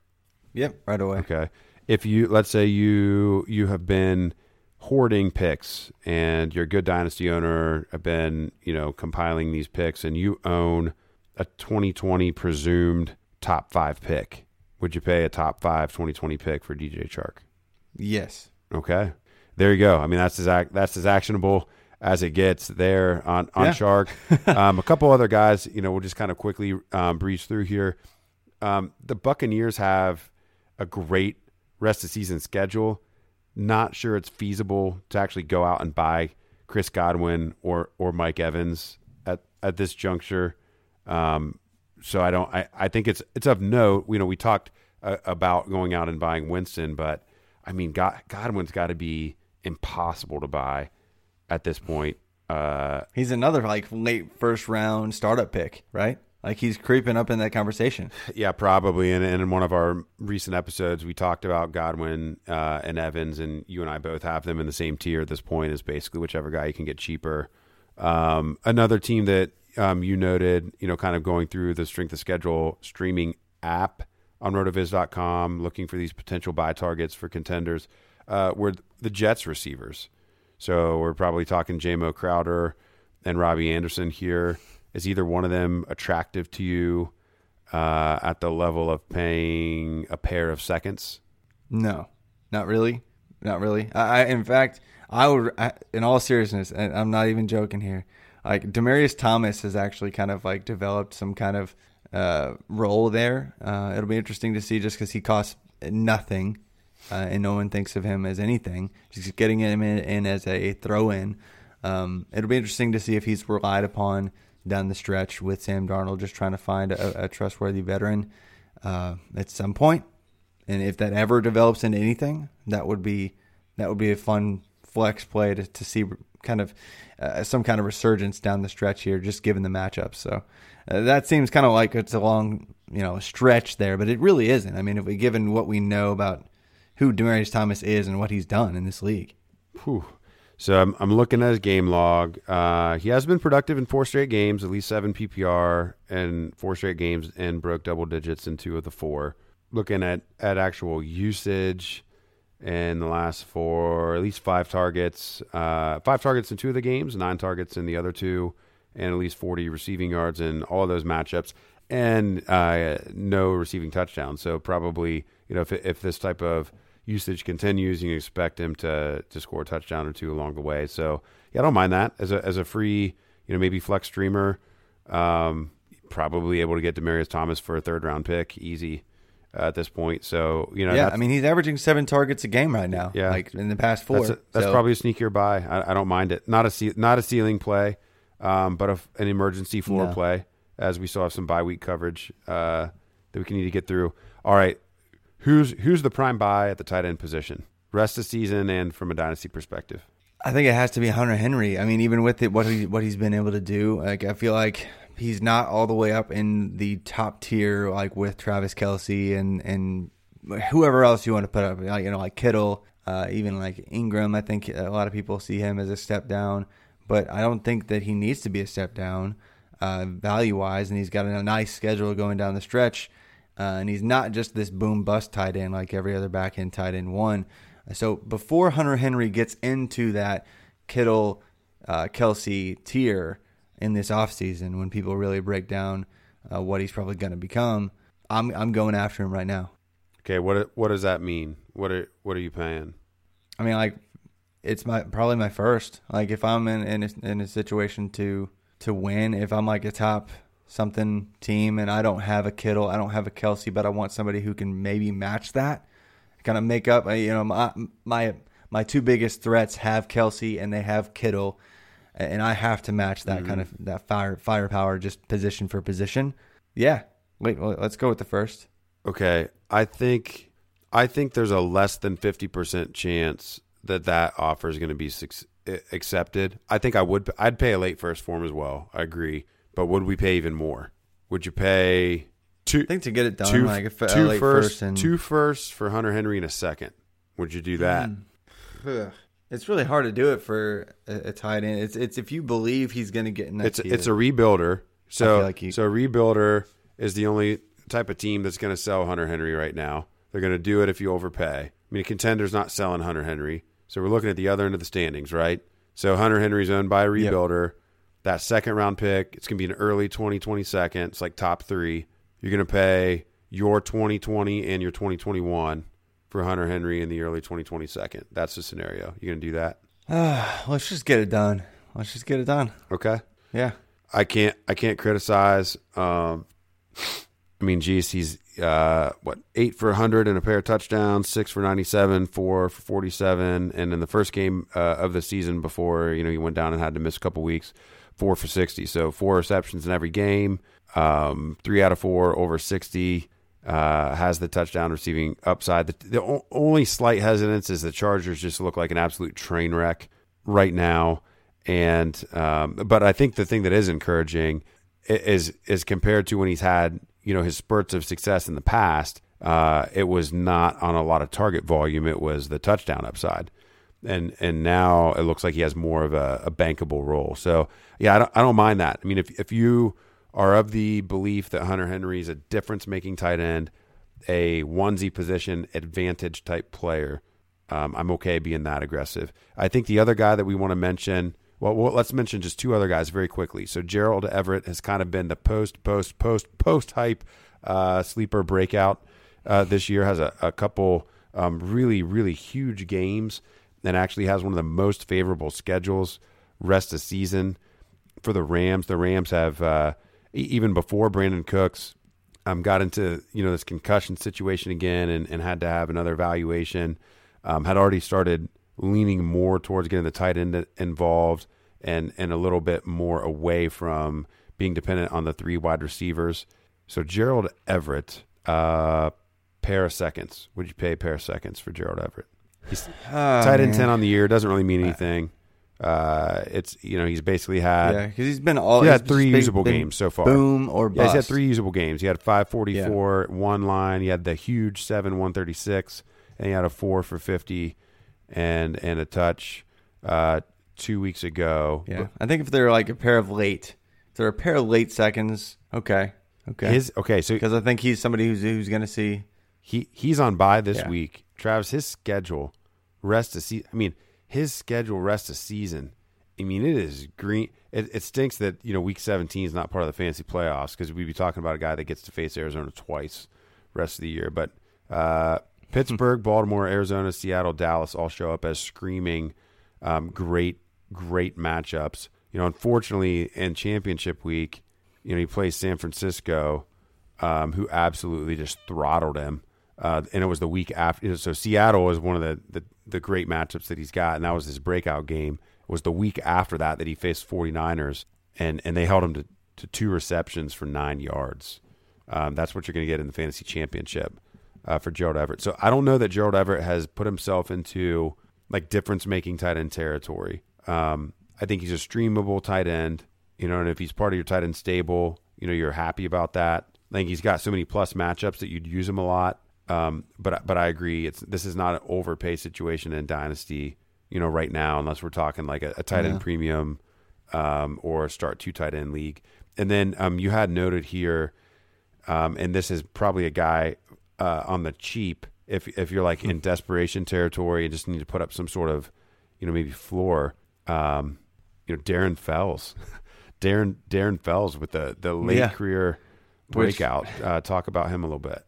Yep, right away. Okay. If you let's say you you have been hoarding picks and you're a good dynasty owner, have been, you know, compiling these picks and you own a 2020 presumed top 5 pick. Would you pay a top 5 2020 pick for DJ Chark? Yes. Okay. There you go. I mean that's as that's as actionable as it gets there on on yeah. Chark. um, a couple other guys, you know, we'll just kind of quickly um, breeze through here. Um, the Buccaneers have a great rest of season schedule. Not sure it's feasible to actually go out and buy Chris Godwin or or Mike Evans at at this juncture. Um, so I don't. I, I think it's it's of note. You know, we talked uh, about going out and buying Winston, but I mean, God, Godwin's got to be impossible to buy at this point. Uh, He's another like late first round startup pick, right? Like he's creeping up in that conversation. Yeah, probably. And, and in one of our recent episodes, we talked about Godwin uh, and Evans, and you and I both have them in the same tier at this point. Is basically whichever guy you can get cheaper. Um, another team that um, you noted, you know, kind of going through the strength of schedule streaming app on rotoviz.com, looking for these potential buy targets for contenders, uh, were the Jets receivers. So we're probably talking Jamison Crowder and Robbie Anderson here. Is either one of them attractive to you uh, at the level of paying a pair of seconds? No, not really, not really. I, I in fact, I would, I, in all seriousness, and I'm not even joking here. Like Demaryius Thomas has actually kind of like developed some kind of uh, role there. Uh, it'll be interesting to see just because he costs nothing, uh, and no one thinks of him as anything. Just getting him in, in as a throw-in. Um, it'll be interesting to see if he's relied upon down the stretch with Sam Darnold, just trying to find a, a trustworthy veteran uh, at some point. And if that ever develops into anything, that would be that would be a fun flex play to, to see kind of uh, some kind of resurgence down the stretch here, just given the matchups. So uh, that seems kind of like it's a long you know stretch there, but it really isn't. I mean, if we given what we know about who Demaryius Thomas is and what he's done in this league. Whew. So I'm, I'm looking at his game log. Uh, he has been productive in four straight games, at least seven PPR, and four straight games, and broke double digits in two of the four. Looking at, at actual usage in the last four, at least five targets, uh, five targets in two of the games, nine targets in the other two, and at least 40 receiving yards in all of those matchups, and uh, no receiving touchdowns. So probably, you know, if if this type of usage continues, you can expect him to to score a touchdown or two along the way. So yeah, I don't mind that as a as a free, you know, maybe flex streamer. Um, probably able to get Demaryius Thomas for a third round pick, easy uh, at this point. So you know, yeah, I mean he's averaging seven targets a game right now. Yeah, like in the past four. That's, a, that's so. probably a sneakier buy. I, I, don't mind it. Not a not a ceiling play, um, but a, an emergency floor No. play. As we still have some bye week coverage uh, that we can need to get through. All right, who's who's the prime buy at the tight end position? Rest of season and from a dynasty perspective. I think it has to be Hunter Henry. I mean, even with it, what he what he's been able to do, like I feel like he's not all the way up in the top tier, like with Travis Kelce and and whoever else you want to put up, you know, like Kittle, uh, even like Ingram. I think a lot of people see him as a step down, but I don't think that he needs to be a step down uh, value wise. And he's got a nice schedule going down the stretch, uh, and he's not just this boom bust tight end like every other back end tight end one. So before Hunter Henry gets into that Kittle, uh, Kelce tier in this offseason, when people really break down uh, what he's probably going to become, I'm I'm going after him right now. Okay, what what does that mean? What are what are you paying? I mean, like it's my probably my first. Like if I'm in in a, in a situation to to win, if I'm like a top something team and I don't have a Kittle, I don't have a Kelce, but I want somebody who can maybe match that, kind of make up. uh, You know, my my my two biggest threats have Kelce and they have Kittle, and I have to match that kind of that fire firepower just position for position. Yeah, wait, let's go with the first. Okay, I think I think there's a less than fifty percent chance that that offer is going to be accepted. I think I would. I'd pay a late first form as well. I agree, but would we pay even more? Would you pay two? I think to get it done, two, like a two first- first and two firsts for Hunter Henry in a second. Would you do hmm. that? Ugh. It's really hard to do it for a, a tight end. It's it's if you believe he's going to get in it's tier. it's a rebuilder. So like you- so a rebuilder is the only type of team that's going to sell Hunter Henry right now. They're going to do it if you overpay. I mean, a contender's not selling Hunter Henry, so we're looking at the other end of the standings, right? So Hunter Henry's owned by a rebuilder. That second round pick, it's going to be an early 2020 second. It's like top three. You're going to pay your 2020 and your 2021 for Hunter Henry in the early 2020 second. That's the scenario. You're going to do that? Let's just get it done. Let's just get it done. Okay. Yeah. I can't I can't criticize. Um, I mean, geez, he's uh, what eight for 100 and a pair of touchdowns, six for 97, four for 47, and in the first game uh, of the season before you know he went down and had to miss a couple weeks, four for 60. So four receptions in every game, um, three out of four over 60. Uh, has the touchdown receiving upside. The, the o- only slight hesitance is the Chargers just look like an absolute train wreck right now. And um, but I think the thing that is encouraging is is compared to when he's had you know his spurts of success in the past. Uh, it was not on a lot of target volume. It was the touchdown upside, and and now it looks like he has more of a, a bankable role. So yeah, I don't, I don't mind that. I mean, if if you are of the belief that Hunter Henry is a difference making tight end, a onesie position advantage type player, um, I'm okay being that aggressive. I think the other guy that we want to mention, well, well, let's mention just two other guys very quickly. So Gerald Everett has kind of been the post, post, post, post hype uh, sleeper breakout uh, this year. Has a, a couple um, really, really huge games, and actually has one of the most favorable schedules rest of season for the Rams. The Rams have uh, even before Brandin Cooks um, got into you know this concussion situation again and, and had to have another evaluation. Um, had already started leaning more towards getting the tight end involved and and a little bit more away from being dependent on the three wide receivers. So Gerald Everett, uh, pair of seconds. Would you pay a pair of seconds for Gerald Everett? He's Oh, tight end ten on the year doesn't really mean anything. Uh, it's you know he's basically had Yeah, because he's been all. he had three usable been games so far. Boom or bust. Yeah, he's had three usable games. He had 544, one line. He had the huge 7 136, and he had a 4 for 50 and and a touch uh, two weeks ago. Yeah, I think if they're like a pair of late, if they're a pair of late seconds, okay, okay. His okay, so because I think he's somebody who's who's going to see. he he's on bye this Yeah. week. Travis, his schedule rest of season. I mean, his schedule rest of season. I mean, it is green. It, it stinks that you know week 17 is not part of the fantasy playoffs because we'd be talking about a guy that gets to face Arizona twice rest of the year. But uh, Pittsburgh, Baltimore, Arizona, Seattle, Dallas all show up as screaming um, great, great matchups. You know, unfortunately, in championship week, you know he plays San Francisco, um, who absolutely just throttled him. Uh, and it was the week after. So Seattle was one of the, the the great matchups that he's got, and that was his breakout game. It was the week after that that he faced 49ers, and and they held him to, to two receptions for nine yards. Um, that's what you're going to get in the fantasy championship uh, for Gerald Everett. So I don't know that Gerald Everett has put himself into like difference making tight end territory. Um, I think he's a streamable tight end, you know, and if he's part of your tight end stable, you know, you're happy about that. I think he's got so many plus matchups that you'd use him a lot. Um, but but I agree, it's this is not an overpay situation in dynasty, you know, right now, unless we're talking like a, a tight end premium um, or start two tight end league. And then um, you had noted here, um, and this is probably a guy uh, on the cheap. If if you're like in desperation territory and just need to put up some sort of, you know, maybe floor. Um, you know, Darren Fells, Darren Darren Fells with the the late Yeah. career Which- breakout. uh, talk about him a little bit.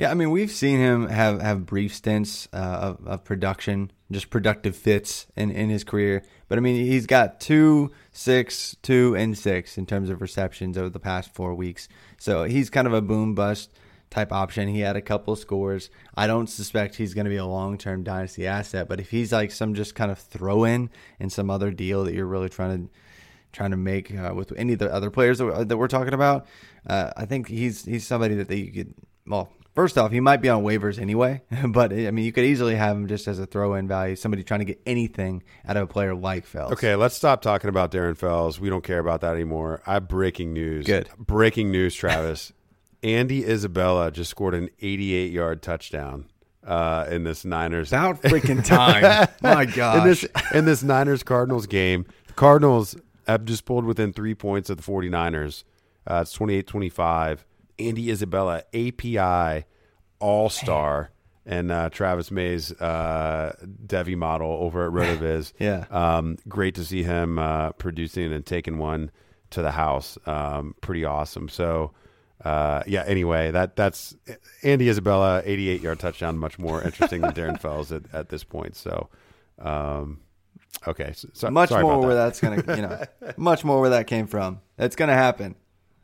Yeah, I mean we've seen him have have brief stints uh, of, of production, just productive fits in in his career. But I mean he's got two, six, two, and six in terms of receptions over the past four weeks. So he's kind of a boom bust type option. He had a couple scores. I don't suspect he's going to be a long term dynasty asset, but if he's like some just kind of throw in in some other deal that you're really trying to trying to make uh, with any of the other players that, we're talking about, uh, I think he's he's somebody that you could. Well, first off, he might be on waivers anyway, but I mean, you could easily have him just as a throw-in value, somebody trying to get anything out of a player like Fells. Okay, let's stop talking about Darren Fells. We don't care about that anymore. I have breaking news. Good. Breaking news, Travis. Andy Isabella just scored an 88 yard touchdown uh, in this Niners. About freaking time! My gosh. in this in this Niners Cardinals game. The Cardinals have just pulled within three points of the 49ers. Uh, it's 28 25. Andy Isabella, API All Star, and uh, Travis May's uh, devy model over at Rotoviz. Yeah. Um, great to see him uh, producing and taking one to the house. Um, pretty awesome. So, uh, yeah. Anyway, that that's Andy Isabella, 88 yard touchdown. Much more interesting than Darren Fells at, at this point. So, um, okay. So, much more where that. that's gonna, you know, much more where that came from. It's gonna happen.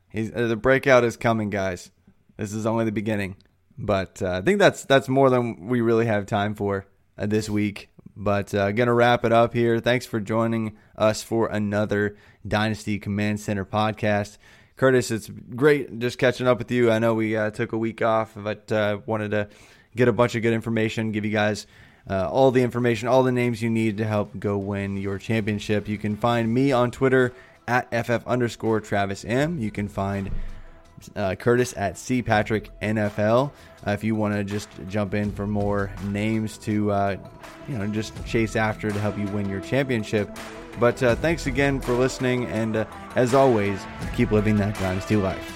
He's uh, the breakout is coming, guys. This is only the beginning. But uh, I think that's that's more than we really have time for uh, this week. But uh, gonna wrap it up here. Thanks for joining us for another Dynasty Command Center podcast. Curtis, it's great just catching up with you. I know we uh, took a week off, but uh, wanted to get a bunch of good information, give you guys uh, all the information, all the names you need to help go win your championship. You can find me on Twitter at ff underscore Travis M. You can find uh, Curtis at C Patrick NFL. Uh, if you want to just jump in for more names to, uh, you know, just chase after to help you win your championship. But uh, thanks again for listening, and uh, as always, keep living that dynasty life.